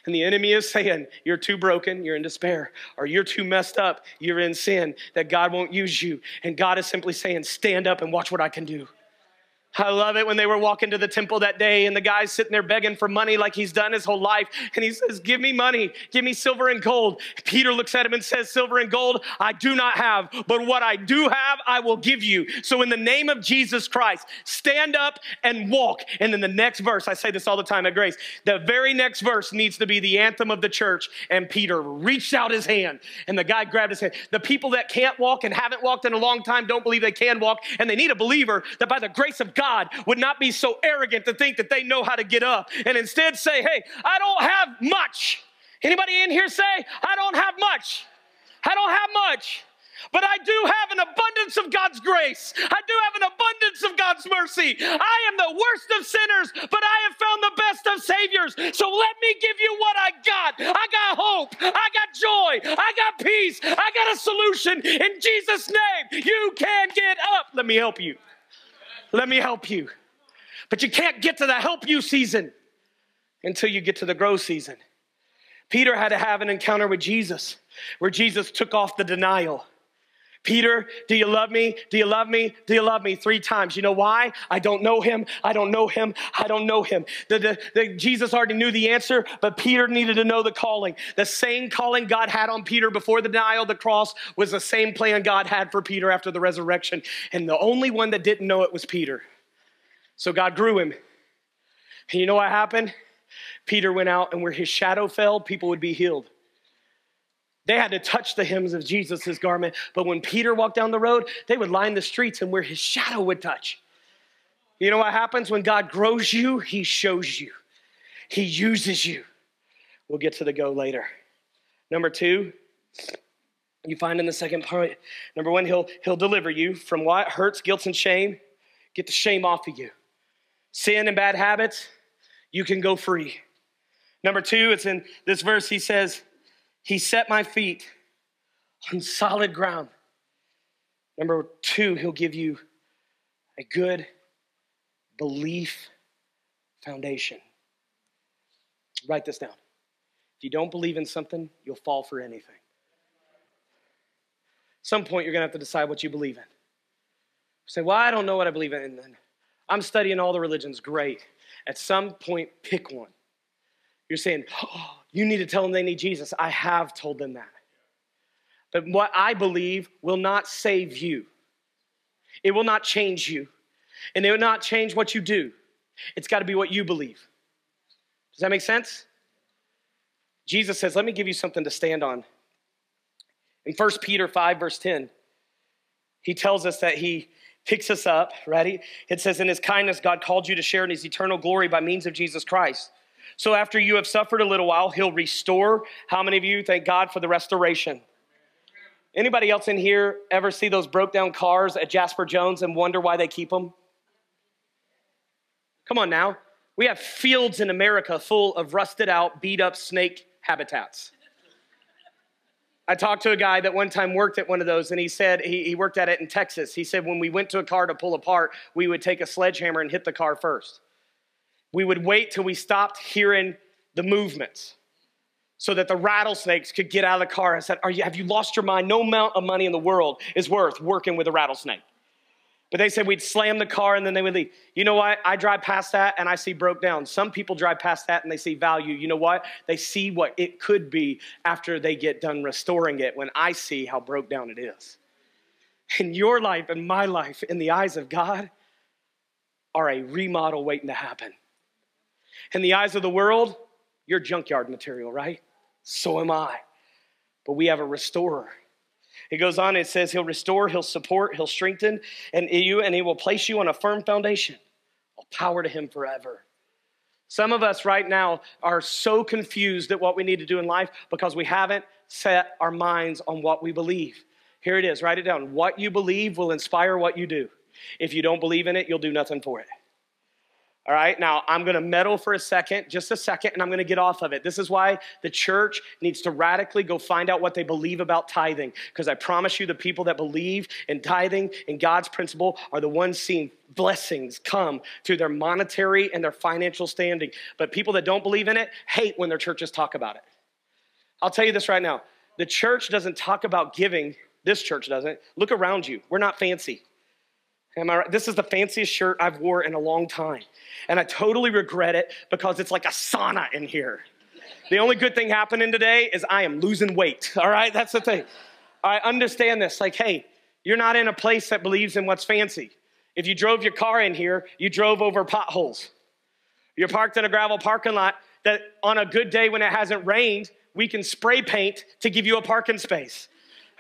And the enemy is saying, You're too broken, you're in despair, or you're too messed up, you're in sin, that God won't use you. And God is simply saying, Stand up and watch what I can do. I love it when they were walking to the temple that day and the guy's sitting there begging for money like he's done his whole life. And he says, Give me money, give me silver and gold. Peter looks at him and says, Silver and gold I do not have, but what I do have, I will give you. So, in the name of Jesus Christ, stand up and walk. And then the next verse, I say this all the time at Grace, the very next verse needs to be the anthem of the church. And Peter reached out his hand and the guy grabbed his hand. The people that can't walk and haven't walked in a long time don't believe they can walk, and they need a believer that by the grace of God, would not be so arrogant to think that they know how to get up and instead say, hey, I don't have much. Anybody in here say, I don't have much? I don't have much. But I do have an abundance of God's grace. I do have an abundance of God's mercy. I am the worst of sinners, but I have found the best of saviors. So let me give you what I got. I got hope. I got joy. I got peace. I got a solution. In Jesus' name, you can get up. Let me help you. Let me help you. But you can't get to the help you season until you get to the grow season. Peter had to have an encounter with Jesus where Jesus took off the denial. Peter, do you love me? Do you love me? Do you love me? Three times. You know why? I don't know him. I don't know him. I don't know him. The, the, the, Jesus already knew the answer, but Peter needed to know the calling. The same calling God had on Peter before the denial of the cross was the same plan God had for Peter after the resurrection. And the only one that didn't know it was Peter. So God grew him. And you know what happened? Peter went out, and where his shadow fell, people would be healed. They had to touch the hems of Jesus' garment. But when Peter walked down the road, they would line the streets and where his shadow would touch. You know what happens when God grows you? He shows you, He uses you. We'll get to the go later. Number two, you find in the second part, number one, he'll, he'll deliver you from what? Hurts, guilt, and shame. Get the shame off of you. Sin and bad habits, you can go free. Number two, it's in this verse, he says, he set my feet on solid ground. Number two, he'll give you a good belief foundation. Write this down. If you don't believe in something, you'll fall for anything. At some point, you're going to have to decide what you believe in. say, well, I don't know what I believe in. I'm studying all the religions. Great. At some point, pick one. You're saying, oh, you need to tell them they need Jesus. I have told them that. But what I believe will not save you, it will not change you, and it will not change what you do. It's got to be what you believe. Does that make sense? Jesus says, Let me give you something to stand on. In 1 Peter 5, verse 10, he tells us that he picks us up, ready? It says, In his kindness, God called you to share in his eternal glory by means of Jesus Christ. So after you have suffered a little while, he'll restore. How many of you thank God for the restoration? Anybody else in here ever see those broke down cars at Jasper Jones and wonder why they keep them? Come on now. We have fields in America full of rusted out, beat up snake habitats. I talked to a guy that one time worked at one of those, and he said he, he worked at it in Texas. He said when we went to a car to pull apart, we would take a sledgehammer and hit the car first we would wait till we stopped hearing the movements so that the rattlesnakes could get out of the car. I said, Are you, Have you lost your mind? No amount of money in the world is worth working with a rattlesnake. But they said we'd slam the car and then they would leave. You know what? I drive past that and I see broke down. Some people drive past that and they see value. You know what? They see what it could be after they get done restoring it when I see how broke down it is. In your life and my life, in the eyes of God, are a remodel waiting to happen. In the eyes of the world, you're junkyard material, right? So am I. But we have a restorer. It goes on, it says, He'll restore, He'll support, He'll strengthen and you, and He will place you on a firm foundation. All power to Him forever. Some of us right now are so confused at what we need to do in life because we haven't set our minds on what we believe. Here it is, write it down. What you believe will inspire what you do. If you don't believe in it, you'll do nothing for it. All right, now I'm gonna meddle for a second, just a second, and I'm gonna get off of it. This is why the church needs to radically go find out what they believe about tithing. Because I promise you, the people that believe in tithing and God's principle are the ones seeing blessings come through their monetary and their financial standing. But people that don't believe in it hate when their churches talk about it. I'll tell you this right now the church doesn't talk about giving, this church doesn't. Look around you, we're not fancy. Am I right? This is the fanciest shirt I've wore in a long time. And I totally regret it because it's like a sauna in here. The only good thing happening today is I am losing weight. All right, that's the thing. I understand this. Like, hey, you're not in a place that believes in what's fancy. If you drove your car in here, you drove over potholes. You're parked in a gravel parking lot that on a good day when it hasn't rained, we can spray paint to give you a parking space.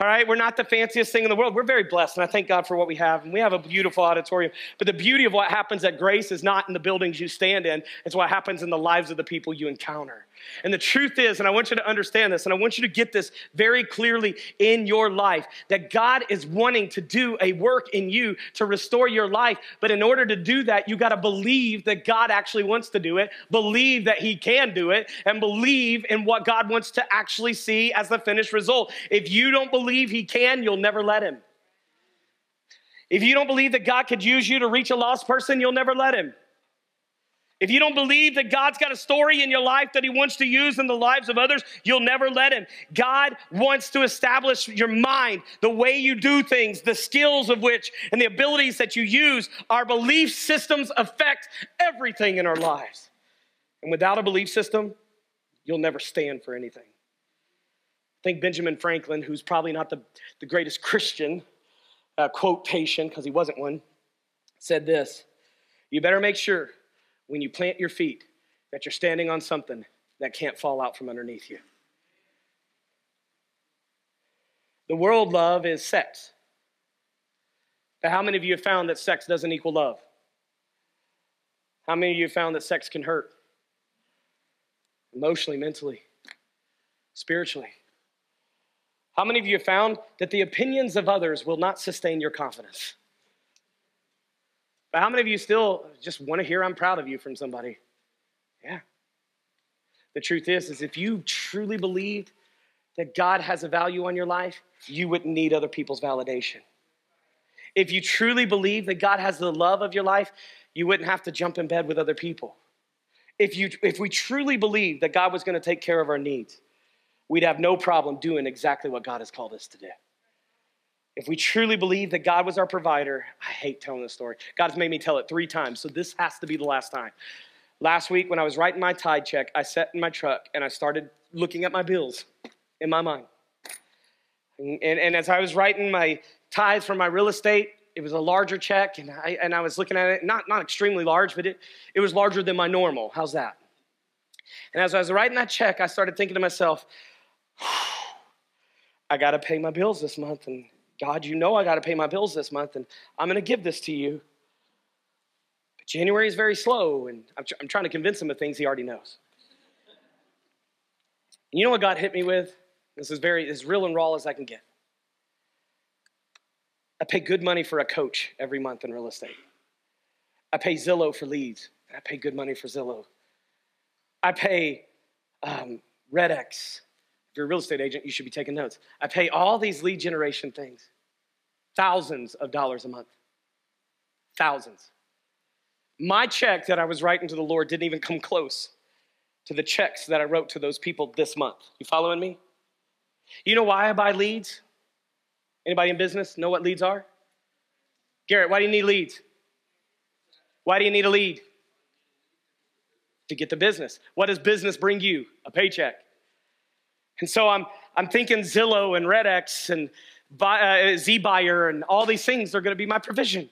All right, we're not the fanciest thing in the world. We're very blessed, and I thank God for what we have. And we have a beautiful auditorium. But the beauty of what happens at Grace is not in the buildings you stand in, it's what happens in the lives of the people you encounter. And the truth is, and I want you to understand this, and I want you to get this very clearly in your life, that God is wanting to do a work in you to restore your life. But in order to do that, you got to believe that God actually wants to do it, believe that He can do it, and believe in what God wants to actually see as the finished result. If you don't believe He can, you'll never let Him. If you don't believe that God could use you to reach a lost person, you'll never let Him. If you don't believe that God's got a story in your life that He wants to use in the lives of others, you'll never let Him. God wants to establish your mind, the way you do things, the skills of which, and the abilities that you use. Our belief systems affect everything in our lives. And without a belief system, you'll never stand for anything. I think Benjamin Franklin, who's probably not the, the greatest Christian uh, quotation, because he wasn't one, said this You better make sure when you plant your feet that you're standing on something that can't fall out from underneath you. The world love is sex. But how many of you have found that sex doesn't equal love? How many of you have found that sex can hurt? Emotionally, mentally, spiritually. How many of you have found that the opinions of others will not sustain your confidence? But how many of you still just want to hear I'm proud of you from somebody? Yeah. The truth is, is if you truly believed that God has a value on your life, you wouldn't need other people's validation. If you truly believe that God has the love of your life, you wouldn't have to jump in bed with other people. If, you, if we truly believe that God was going to take care of our needs, we'd have no problem doing exactly what God has called us to do. If we truly believe that God was our provider, I hate telling this story. God's made me tell it three times, so this has to be the last time. Last week, when I was writing my tithe check, I sat in my truck and I started looking at my bills in my mind. And, and, and as I was writing my tithes for my real estate, it was a larger check, and I, and I was looking at it, not, not extremely large, but it, it was larger than my normal. How's that? And as I was writing that check, I started thinking to myself, I got to pay my bills this month, and God, you know I got to pay my bills this month, and I'm going to give this to you. But January is very slow, and I'm, tr- I'm trying to convince him of things he already knows. And you know what God hit me with? This is very as real and raw as I can get. I pay good money for a coach every month in real estate. I pay Zillow for leads. I pay good money for Zillow. I pay um, RedX. If you're a real estate agent, you should be taking notes. I pay all these lead generation things, thousands of dollars a month. Thousands. My check that I was writing to the Lord didn't even come close to the checks that I wrote to those people this month. You following me? You know why I buy leads? Anybody in business know what leads are? Garrett, why do you need leads? Why do you need a lead? To get the business. What does business bring you? A paycheck. And so I'm, I'm thinking Zillow and RedX and buy, uh, ZBuyer and all these things are going to be my provision.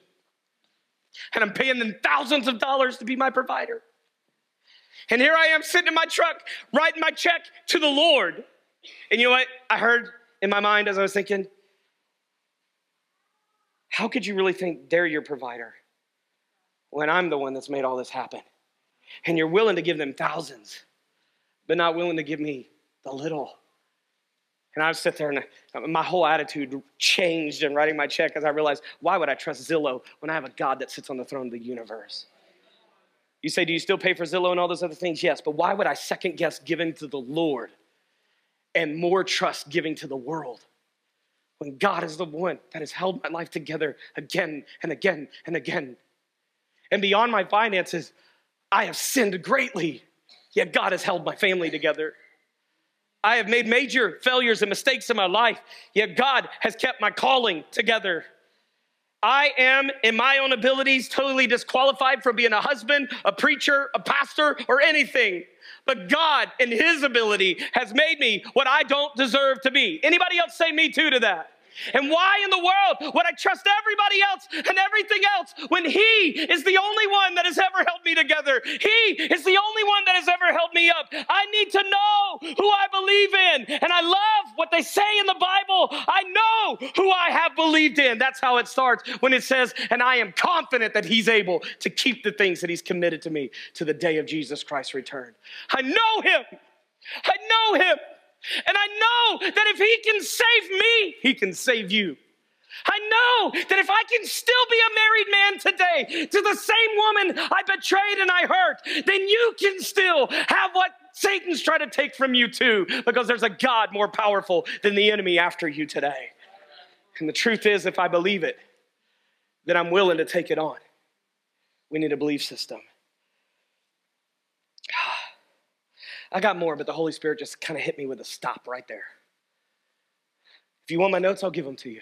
And I'm paying them thousands of dollars to be my provider. And here I am sitting in my truck writing my check to the Lord. And you know what I heard in my mind as I was thinking? How could you really think they're your provider when I'm the one that's made all this happen? And you're willing to give them thousands, but not willing to give me the little. And I would sit there and my whole attitude changed in writing my check as I realized, why would I trust Zillow when I have a God that sits on the throne of the universe? You say, do you still pay for Zillow and all those other things? Yes, but why would I second guess giving to the Lord and more trust giving to the world? when God is the one that has held my life together again and again and again. And beyond my finances, I have sinned greatly, yet God has held my family together. I have made major failures and mistakes in my life, yet God has kept my calling together. I am, in my own abilities, totally disqualified from being a husband, a preacher, a pastor, or anything. But God, in His ability, has made me what I don't deserve to be. Anybody else say me too to that? And why in the world would I trust everybody else and everything else when He is the only one that has ever held me together? He is the only one that has ever held me up. I need to know who I believe in. And I love what they say in the Bible. I know who I have believed in. That's how it starts when it says, and I am confident that He's able to keep the things that He's committed to me to the day of Jesus Christ's return. I know Him. I know Him. And I know that if He can save me, He can save you. I know that if I can still be a married man today to the same woman I betrayed and I hurt, then you can still have what Satan's trying to take from you too, because there's a God more powerful than the enemy after you today. And the truth is, if I believe it, then I'm willing to take it on. We need a belief system. I got more, but the Holy Spirit just kind of hit me with a stop right there. If you want my notes, I'll give them to you.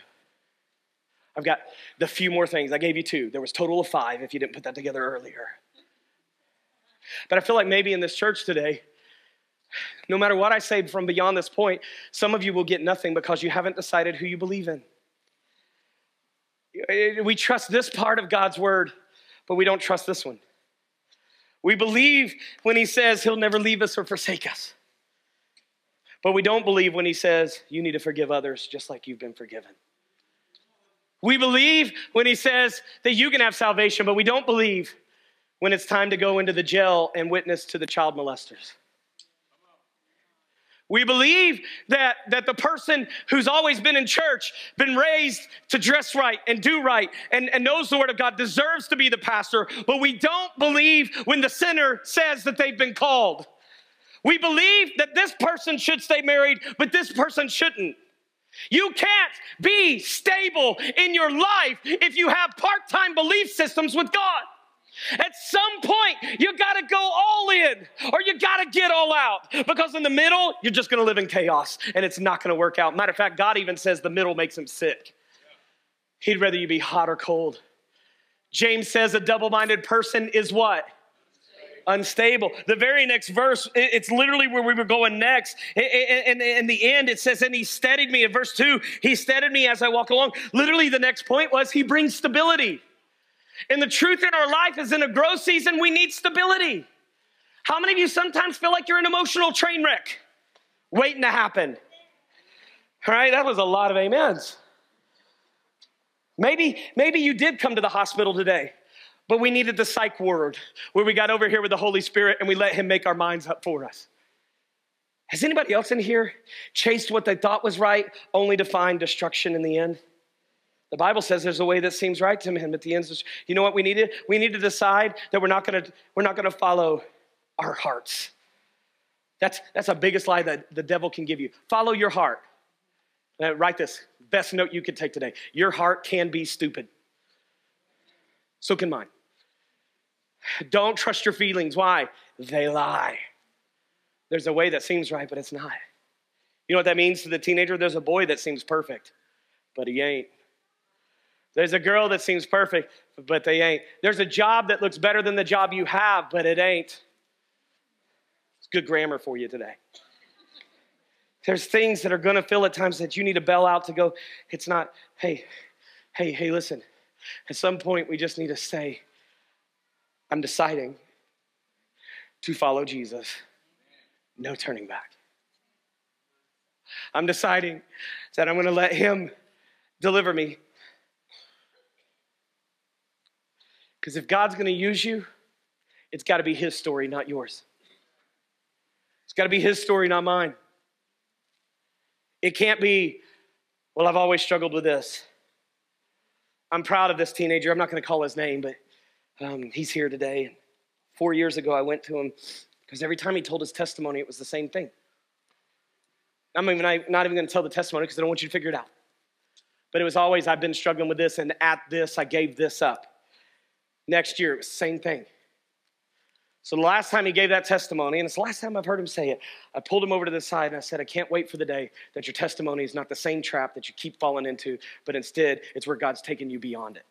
I've got the few more things. I gave you two. There was total of five if you didn't put that together earlier. But I feel like maybe in this church today, no matter what I say from beyond this point, some of you will get nothing because you haven't decided who you believe in. We trust this part of God's word, but we don't trust this one. We believe when he says he'll never leave us or forsake us. But we don't believe when he says you need to forgive others just like you've been forgiven. We believe when he says that you can have salvation, but we don't believe when it's time to go into the jail and witness to the child molesters. We believe that, that the person who's always been in church, been raised to dress right and do right, and, and knows the word of God, deserves to be the pastor, but we don't believe when the sinner says that they've been called. We believe that this person should stay married, but this person shouldn't. You can't be stable in your life if you have part time belief systems with God. At some point, you got to go all in or you got to get all out because in the middle, you're just going to live in chaos and it's not going to work out. Matter of fact, God even says the middle makes him sick. He'd rather you be hot or cold. James says a double minded person is what? unstable. The very next verse, it's literally where we were going next. And in, the end, it says, and he steadied me. In verse two, he steadied me as I walk along. Literally, the next point was he brings stability. And the truth in our life is in a growth season, we need stability. How many of you sometimes feel like you're an emotional train wreck waiting to happen? All right, that was a lot of amens. Maybe, maybe you did come to the hospital today, but we needed the psych ward where we got over here with the Holy Spirit and we let Him make our minds up for us. Has anybody else in here chased what they thought was right only to find destruction in the end? The Bible says there's a way that seems right to him but the end. is—you know what we need to we need to decide that we're not gonna, we're not gonna follow our hearts. That's, that's the biggest lie that the devil can give you. Follow your heart. Uh, write this. Best note you could take today. Your heart can be stupid. So can mine. Don't trust your feelings. Why? They lie. There's a way that seems right, but it's not. You know what that means to the teenager? There's a boy that seems perfect, but he ain't. There's a girl that seems perfect, but they ain't. There's a job that looks better than the job you have, but it ain't. It's good grammar for you today. There's things that are to feel at times that you need to bell out to go, it's not, hey, hey, hey, listen. At some point, we just need to say, I'm deciding to follow Jesus. No turning back. I'm deciding that I'm to let Him deliver me Because if God's going to use you, it's got to be His story, not yours. It's got to be His story, not mine. It can't be, well, I've always struggled with this. I'm proud of this teenager. I'm not going to call his name, but um, he's here today. Four years ago, I went to him because every time he told his testimony, it was the same thing. I'm even, not even going to tell the testimony because I don't want you to figure it out. But it was always, I've been struggling with this, and at this, I gave this up. Next year, it was the same thing. So the last time he gave that testimony, and it's the last time I've heard him say it, I pulled him over to the side and I said, I can't wait for the day that your testimony is not the same trap that you keep falling into, but instead it's where God's taken you beyond it.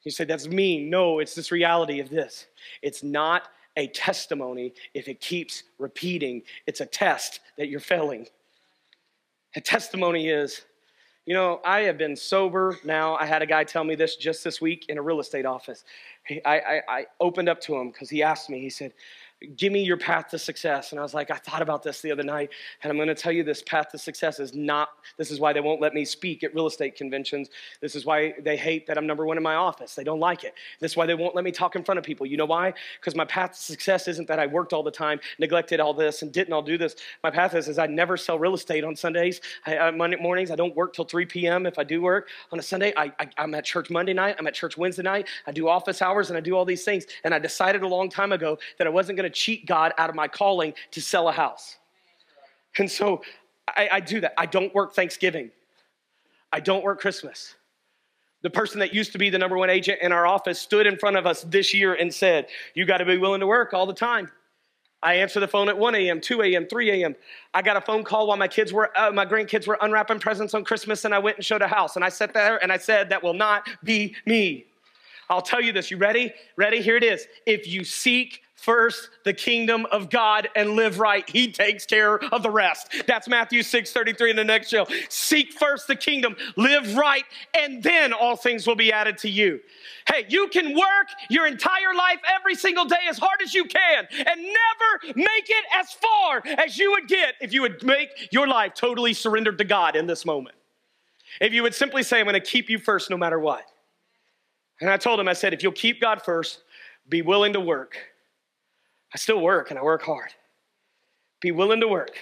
He said, That's me. No, it's this reality of this. It's not a testimony if it keeps repeating, it's a test that you're failing. A testimony is you know, I have been sober now. I had a guy tell me this just this week in a real estate office. I, I, I opened up to him because he asked me, he said, give me your path to success. And I was like, I thought about this the other night, and I'm going to tell you this path to success is not, this is why they won't let me speak at real estate conventions. This is why they hate that I'm number one in my office. They don't like it. This is why they won't let me talk in front of people. You know why? Because my path to success isn't that I worked all the time, neglected all this, and didn't all do this. My path is, is I never sell real estate on Sundays. I, uh, Monday mornings, I don't work till 3 p.m. If I do work on a Sunday, I, I, I'm at church Monday night, I'm at church Wednesday night, I do office hours, and I do all these things. And I decided a long time ago that I wasn't going to cheat God out of my calling to sell a house. And so I, I do that. I don't work Thanksgiving, I don't work Christmas. The person that used to be the number one agent in our office stood in front of us this year and said, You got to be willing to work all the time. I answer the phone at 1 a.m., 2 a.m., 3 a.m. I got a phone call while my kids were, uh, my grandkids were unwrapping presents on Christmas, and I went and showed a house. And I sat there and I said, That will not be me. I'll tell you this. You ready? Ready? Here it is. If you seek first the kingdom of God and live right, he takes care of the rest. That's Matthew 6 33 in the next show. Seek first the kingdom, live right, and then all things will be added to you. Hey, you can work your entire life every single day as hard as you can and never make it as far as you would get if you would make your life totally surrendered to God in this moment. If you would simply say, I'm going to keep you first no matter what. And I told him, I said, if you'll keep God first, be willing to work. I still work and I work hard. Be willing to work,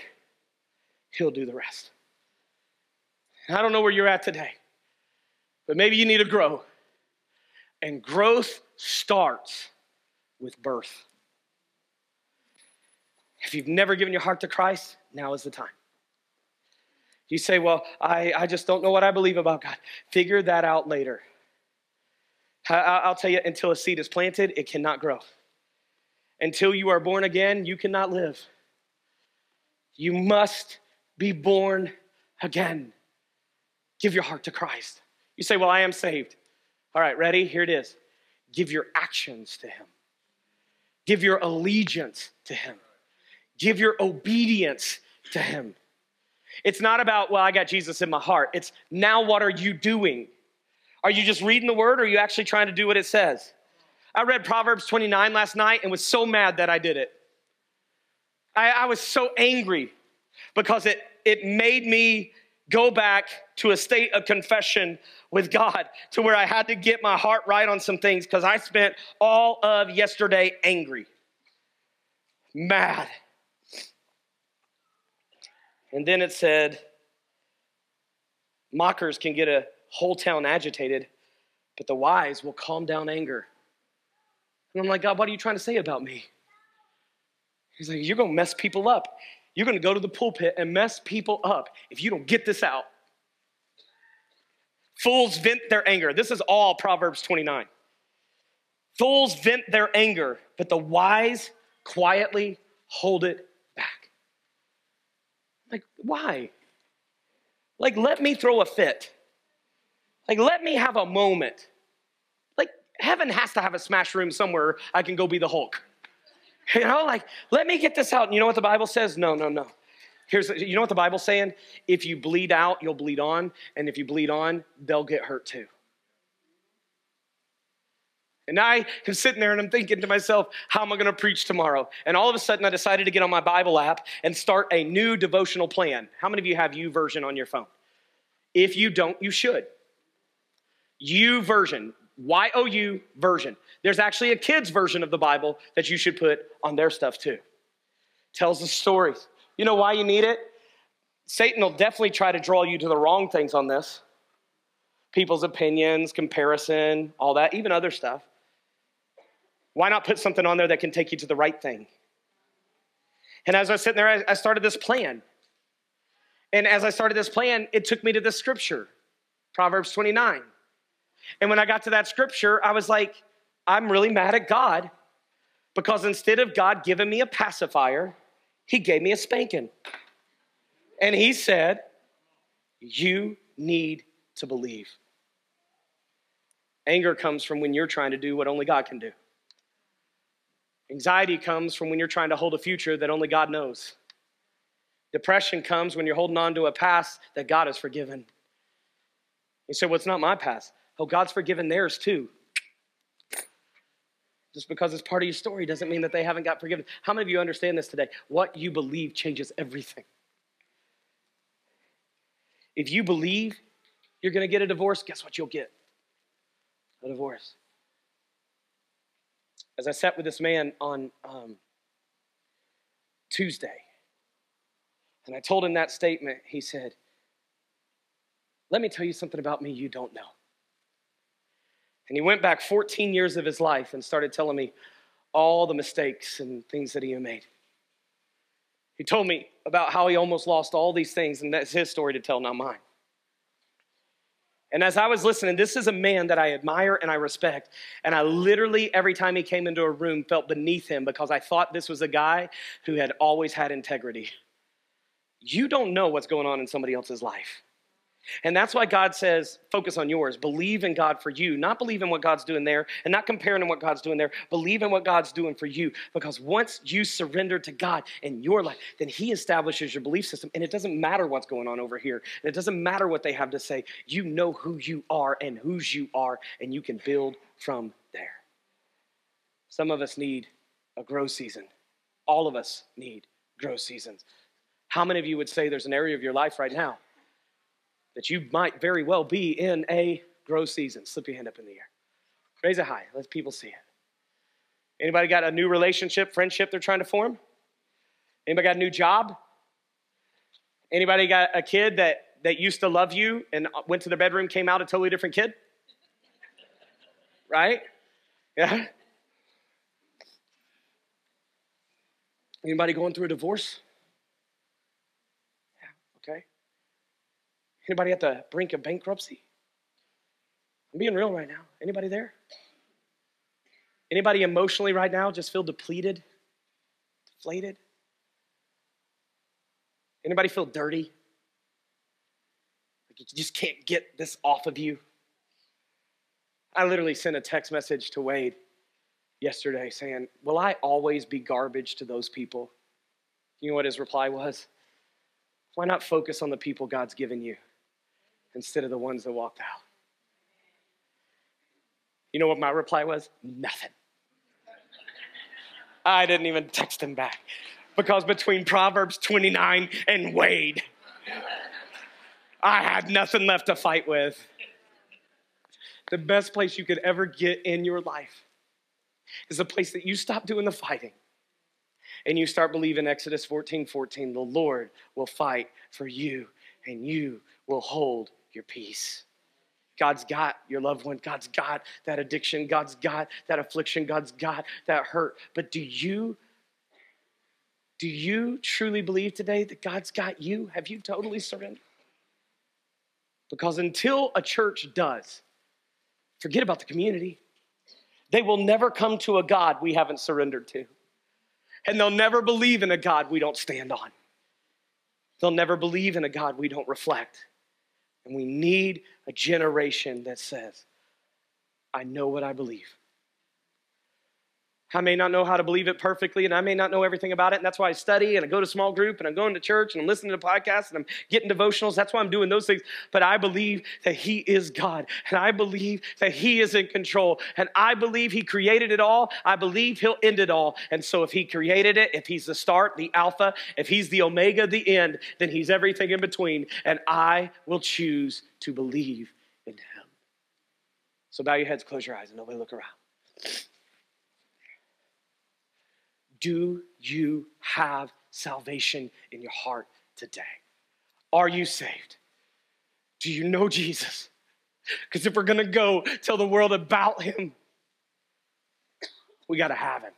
He'll do the rest. And I don't know where you're at today, but maybe you need to grow. And growth starts with birth. If you've never given your heart to Christ, now is the time. You say, Well, I, I just don't know what I believe about God. Figure that out later. I'll tell you, until a seed is planted, it cannot grow. Until you are born again, you cannot live. You must be born again. Give your heart to Christ. You say, Well, I am saved. All right, ready? Here it is. Give your actions to Him, give your allegiance to Him, give your obedience to Him. It's not about, well, I got Jesus in my heart. It's now what are you doing? Are you just reading the word or are you actually trying to do what it says? I read Proverbs 29 last night and was so mad that I did it. I, I was so angry because it, it made me go back to a state of confession with God to where I had to get my heart right on some things because I spent all of yesterday angry, mad. And then it said, mockers can get a whole town agitated, but the wise will calm down anger. And I'm like, God, what are you trying to say about me? He's like, You're going to mess people up. You're going to go to the pulpit and mess people up if you don't get this out. Fools vent their anger. This is all Proverbs 29. Fools vent their anger, but the wise quietly hold it back. Like, why? Like, let me throw a fit. Like, let me have a moment. Heaven has to have a smash room somewhere I can go be the Hulk. You know, like, let me get this out. And you know what the Bible says? No, no, no. Here's, you know what the Bible's saying? If you bleed out, you'll bleed on. And if you bleed on, they'll get hurt too. And I am sitting there and I'm thinking to myself, how am I going to preach tomorrow? And all of a sudden, I decided to get on my Bible app and start a new devotional plan. How many of you have U YouVersion on your phone? If you don't, you should. YouVersion, Y O U version. There's actually a kid's version of the Bible that you should put on their stuff too. Tells the stories. You know why you need it? Satan will definitely try to draw you to the wrong things on this people's opinions, comparison, all that, even other stuff. Why not put something on there that can take you to the right thing? And as I was sitting there, I started this plan. And as I started this plan, it took me to this scripture, Proverbs 29. And when I got to that scripture, I was like, I'm really mad at God because instead of God giving me a pacifier, He gave me a spanking. And He said, You need to believe. Anger comes from when you're trying to do what only God can do. Anxiety comes from when you're trying to hold a future that only God knows. Depression comes when you're holding on to a past that God has forgiven. You say, Well, it's not my past. Oh, God's forgiven theirs too. Just because it's part of your story doesn't mean that they haven't got forgiven. How many of you understand this today? What you believe changes everything. If you believe you're going to get a divorce, guess what you'll get? A divorce. As I sat with this man on um, Tuesday, and I told him that statement, he said, Let me tell you something about me you don't know. And he went back 14 years of his life and started telling me all the mistakes and things that he had made. He told me about how he almost lost all these things, and that's his story to tell, not mine. And as I was listening, this is a man that I admire and I respect. And I literally, every time he came into a room, felt beneath him because I thought this was a guy who had always had integrity. You don't know what's going on in somebody else's life. And that's why God says, focus on yours. Believe in God for you, not believe in what God's doing there and not comparing to what God's doing there. Believe in what God's doing for you. Because once you surrender to God in your life, then He establishes your belief system. And it doesn't matter what's going on over here, and it doesn't matter what they have to say. You know who you are and whose you are, and you can build from there. Some of us need a grow season, all of us need grow seasons. How many of you would say there's an area of your life right now? That you might very well be in a grow season. Slip your hand up in the air. Raise it high. Let people see it. Anybody got a new relationship, friendship they're trying to form? Anybody got a new job? Anybody got a kid that, that used to love you and went to their bedroom, came out a totally different kid? Right? Yeah. Anybody going through a divorce? Yeah, okay. Anybody at the brink of bankruptcy? I'm being real right now. Anybody there? Anybody emotionally right now just feel depleted, deflated? Anybody feel dirty? Like you just can't get this off of you? I literally sent a text message to Wade yesterday saying, Will I always be garbage to those people? You know what his reply was? Why not focus on the people God's given you instead of the ones that walked out? You know what my reply was? Nothing. I didn't even text him back because between Proverbs 29 and Wade, I had nothing left to fight with. The best place you could ever get in your life is the place that you stop doing the fighting and you start believing Exodus 14 14, the Lord will fight for you and you will hold your peace. God's got your loved one. God's got that addiction. God's got that affliction. God's got that hurt. But do you do you truly believe today that God's got you? Have you totally surrendered? Because until a church does, forget about the community. They will never come to a God we haven't surrendered to. And they'll never believe in a God we don't stand on. They'll never believe in a God we don't reflect. And we need a generation that says, I know what I believe. I may not know how to believe it perfectly, and I may not know everything about it. And that's why I study and I go to small group and I'm going to church and I'm listening to podcasts and I'm getting devotionals. That's why I'm doing those things. But I believe that He is God, and I believe that He is in control, and I believe He created it all. I believe He'll end it all. And so, if He created it, if He's the start, the Alpha, if He's the Omega, the end, then He's everything in between. And I will choose to believe in Him. So, bow your heads, close your eyes, and nobody look around. Do you have salvation in your heart today? Are you saved? Do you know Jesus? Because if we're going to go tell the world about him, we got to have him.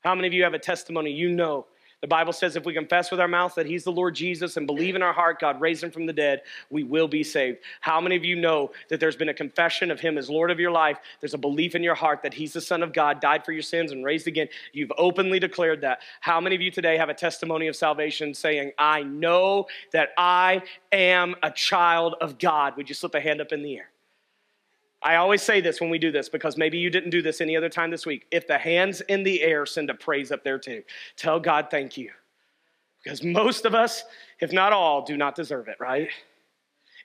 How many of you have a testimony you know the Bible says if we confess with our mouth that He's the Lord Jesus and believe in our heart God raised Him from the dead, we will be saved. How many of you know that there's been a confession of Him as Lord of your life? There's a belief in your heart that He's the Son of God, died for your sins, and raised again. You've openly declared that. How many of you today have a testimony of salvation saying, I know that I am a child of God? Would you slip a hand up in the air? I always say this when we do this because maybe you didn't do this any other time this week. If the hands in the air, send a praise up there too. Tell God thank you. Because most of us, if not all, do not deserve it, right?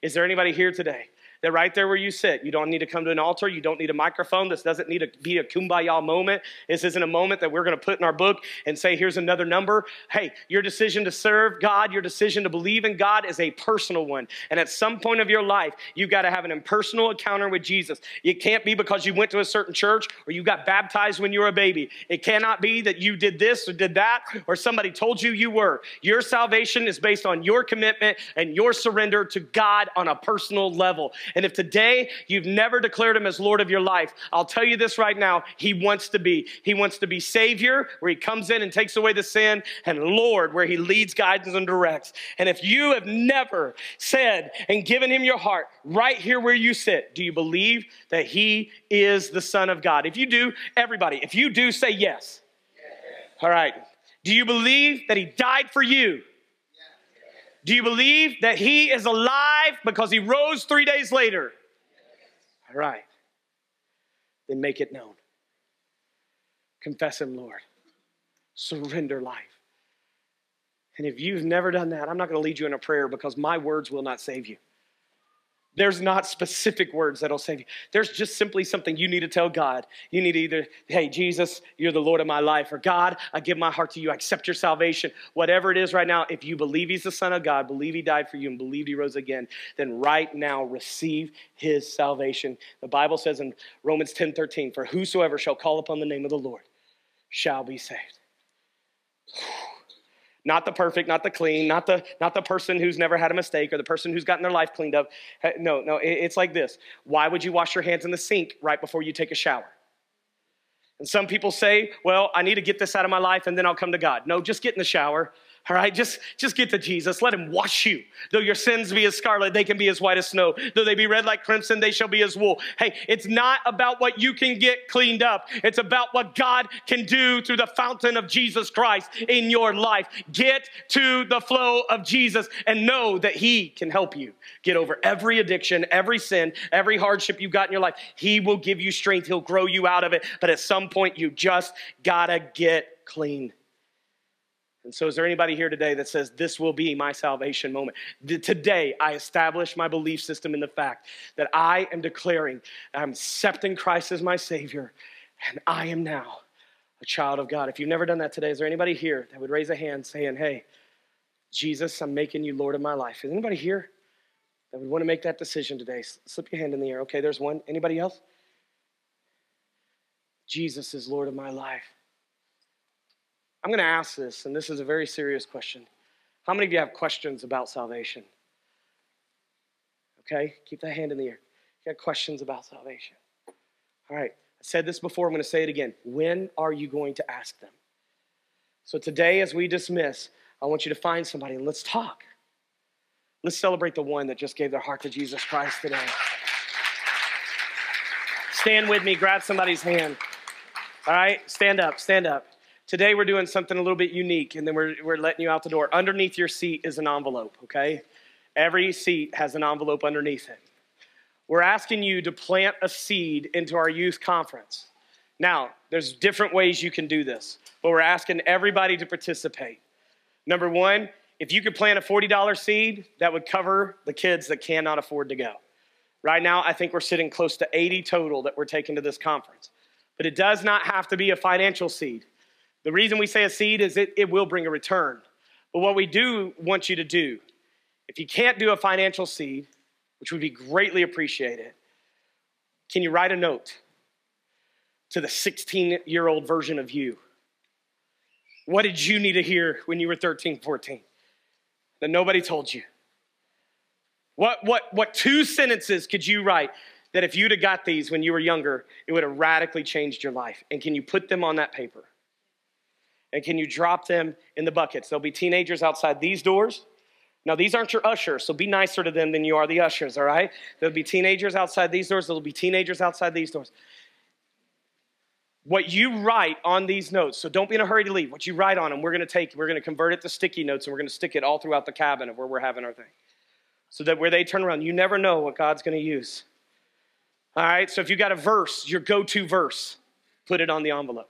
Is there anybody here today right there where you sit, you don't need to come to an altar, you don't need a microphone. This doesn't need to be a kumbaya moment. This isn't a moment that we're going to put in our book and say, here's another number. Hey, your decision to serve God, your decision to believe in God is a personal one. And at some point of your life, you've got to have an impersonal encounter with Jesus. It can't be because you went to a certain church or you got baptized when you were a baby. It cannot be that you did this or did that or somebody told you you were. Your salvation is based on your commitment and your surrender to God on a personal level. And if today you've never declared him as Lord of your life, I'll tell you this right now. He wants to be. He wants to be Savior, where he comes in and takes away the sin, and Lord, where he leads, guides, and directs. And if you have never said and given him your heart right here where you sit, do you believe that he is the Son of God? If you do, everybody, if you do, say yes. yes. All right. Do you believe that he died for you? Do you believe that he is alive because he rose three days later? All right. Then make it known. Confess him, Lord. Surrender life. And if you've never done that, I'm not going to lead you in a prayer because my words will not save you. There's not specific words that'll save you. There's just simply something you need to tell God. You need to either, hey, Jesus, you're the Lord of my life, or God, I give my heart to you. I accept your salvation. Whatever it is right now, if you believe He's the Son of God, believe He died for you, and believe He rose again, then right now receive His salvation. The Bible says in Romans 10 13, for whosoever shall call upon the name of the Lord shall be saved not the perfect, not the clean, not the, not the person who's never had a mistake or the person who's gotten their life cleaned up. No, no, it's like this. Why would you wash your hands in the sink right before you take a shower? And some people say, well, I need to get this out of my life and then I'll come to God. No, just get in the shower. All right, just, just get to Jesus. Let him wash you. Though your sins be as scarlet, they can be as white as snow. Though they be red like crimson, they shall be as wool. Hey, it's not about what you can get cleaned up. It's about what God can do through the fountain of Jesus Christ in your life. Get to the flow of Jesus and know that he can help you get over every addiction, every sin, every hardship you've got in your life. He will give you strength. He'll grow you out of it. But at some point, you just gotta get clean. And so, is there anybody here today that says, This will be my salvation moment? Today, I establish my belief system in the fact that I am declaring, I'm accepting Christ as my Savior, and I am now a child of God. If you've never done that today, is there anybody here that would raise a hand saying, Hey, Jesus, I'm making you Lord of my life? Is anybody here that would want to make that decision today? Slip your hand in the air. Okay, there's one. Anybody else? Jesus is Lord of my life. I'm going to ask this, and this is a very serious question. How many of you have questions about salvation? Okay, keep that hand in the air. You got questions about salvation? All right, I said this before, I'm going to say it again. When are you going to ask them? So today, as we dismiss, I want you to find somebody and let's talk. Let's celebrate the one that just gave their heart to Jesus Christ today. Stand with me, grab somebody's hand. All right, stand up, stand up. Today we're doing something a little bit unique, and then we're, we're letting you out the door. Underneath your seat is an envelope, okay? Every seat has an envelope underneath it. We're asking you to plant a seed into our youth conference. Now, there's different ways you can do this, but we're asking everybody to participate. Number one, if you could plant a $40 seed, that would cover the kids that cannot afford to go. Right now, I think we're sitting close to 80 total that we're taking to this conference. But it does not have to be a financial seed. The reason we say a seed is it, it will bring a return. But what we do want you to do, if you can't do a financial seed, which would be greatly appreciated, can you write a note to the 16 year old version of you? What did you need to hear when you were 13, 14 that nobody told you? What, what, what two sentences could you write that if you'd have got these when you were younger, it would have radically changed your life? And can you put them on that paper? And can you drop them in the buckets? There'll be teenagers outside these doors. Now, these aren't your ushers, so be nicer to them than you are the ushers, all right? There'll be teenagers outside these doors, there'll be teenagers outside these doors. What you write on these notes, so don't be in a hurry to leave. What you write on them, we're gonna take, we're gonna convert it to sticky notes and we're gonna stick it all throughout the cabin of where we're having our thing. So that where they turn around, you never know what God's gonna use. All right, so if you got a verse, your go to verse, put it on the envelope.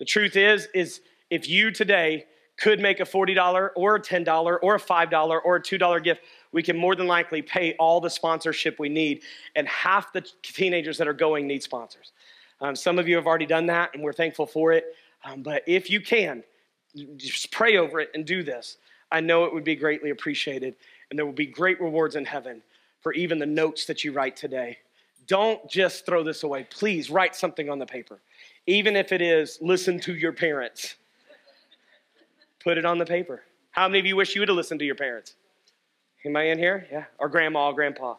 The truth is, is if you today could make a $40 or a $10 or a $5 or a $2 gift, we can more than likely pay all the sponsorship we need. And half the teenagers that are going need sponsors. Um, some of you have already done that, and we're thankful for it. Um, but if you can, just pray over it and do this. I know it would be greatly appreciated, and there will be great rewards in heaven for even the notes that you write today. Don't just throw this away. Please write something on the paper even if it is listen to your parents. Put it on the paper. How many of you wish you would have listened to your parents? Am I in here? Yeah. Or grandma or grandpa?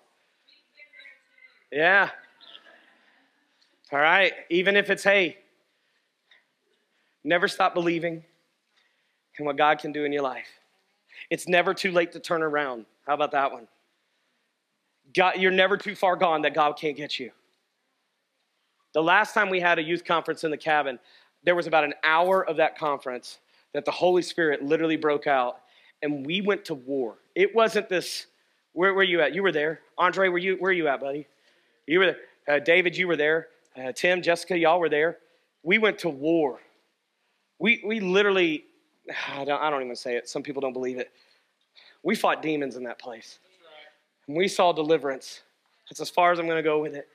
Yeah. All right. Even if it's, hey, never stop believing in what God can do in your life. It's never too late to turn around. How about that one? God, you're never too far gone that God can't get you. The last time we had a youth conference in the cabin, there was about an hour of that conference that the Holy Spirit literally broke out, and we went to war. It wasn't this. Where were you at? You were there. Andre, were you? Where are you at, buddy? You were. Uh, David, you were there. Uh, Tim, Jessica, y'all were there. We went to war. We we literally. I don't, I don't even say it. Some people don't believe it. We fought demons in that place. And we saw deliverance. That's as far as I'm going to go with it.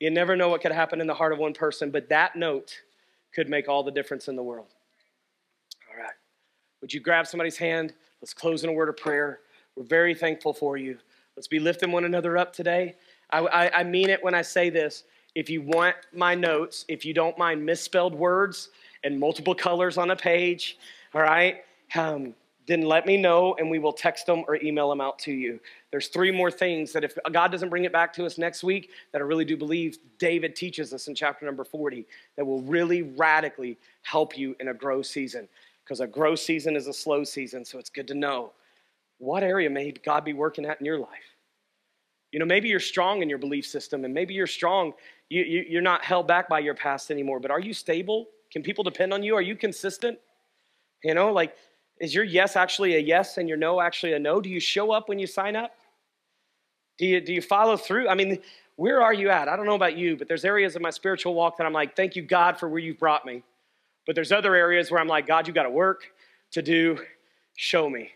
You never know what could happen in the heart of one person, but that note could make all the difference in the world. All right. Would you grab somebody's hand? Let's close in a word of prayer. We're very thankful for you. Let's be lifting one another up today. I, I, I mean it when I say this. If you want my notes, if you don't mind misspelled words and multiple colors on a page, all right, um, then let me know and we will text them or email them out to you. There's three more things that if God doesn't bring it back to us next week, that I really do believe David teaches us in chapter number 40 that will really radically help you in a grow season. because a grow season is a slow season. So it's good to know what area may God be working at in your life. You know, maybe you're strong in your belief system, and maybe you're strong, you, you, you're not held back by your past anymore, but are you stable? Can people depend on you? Are you consistent? You know, like, is your yes actually a yes and your no actually a no? Do you show up when you sign up? Do you, do you follow through? I mean, where are you at? I don't know about you, but there's areas of my spiritual walk that I'm like, thank you, God, for where you've brought me. But there's other areas where I'm like, God, you got to work to do, show me.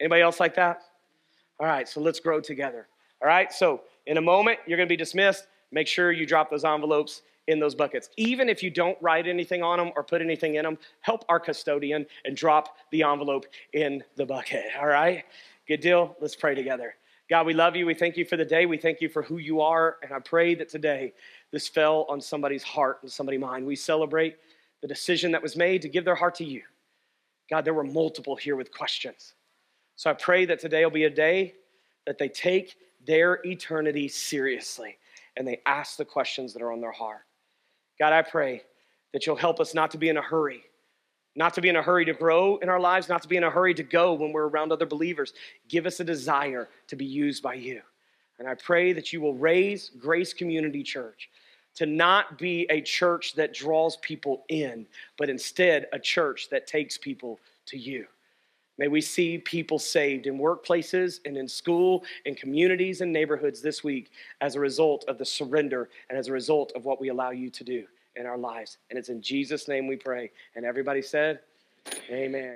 Anybody else like that? All right, so let's grow together. All right, so in a moment, you're going to be dismissed. Make sure you drop those envelopes in those buckets. Even if you don't write anything on them or put anything in them, help our custodian and drop the envelope in the bucket. All right? Good deal? Let's pray together. God, we love you. We thank you for the day. We thank you for who you are. And I pray that today this fell on somebody's heart and somebody's mind. We celebrate the decision that was made to give their heart to you. God, there were multiple here with questions. So I pray that today will be a day that they take their eternity seriously and they ask the questions that are on their heart. God, I pray that you'll help us not to be in a hurry, not to be in a hurry to grow in our lives, not to be in a hurry to go when we're around other believers. Give us a desire to be used by you. And I pray that you will raise Grace Community Church to not be a church that draws people in, but instead a church that takes people to you. May we see people saved in workplaces and in school, in communities and neighborhoods this week as a result of the surrender and as a result of what we allow you to do in our lives. And it's in Jesus' name we pray. And everybody said, Amen.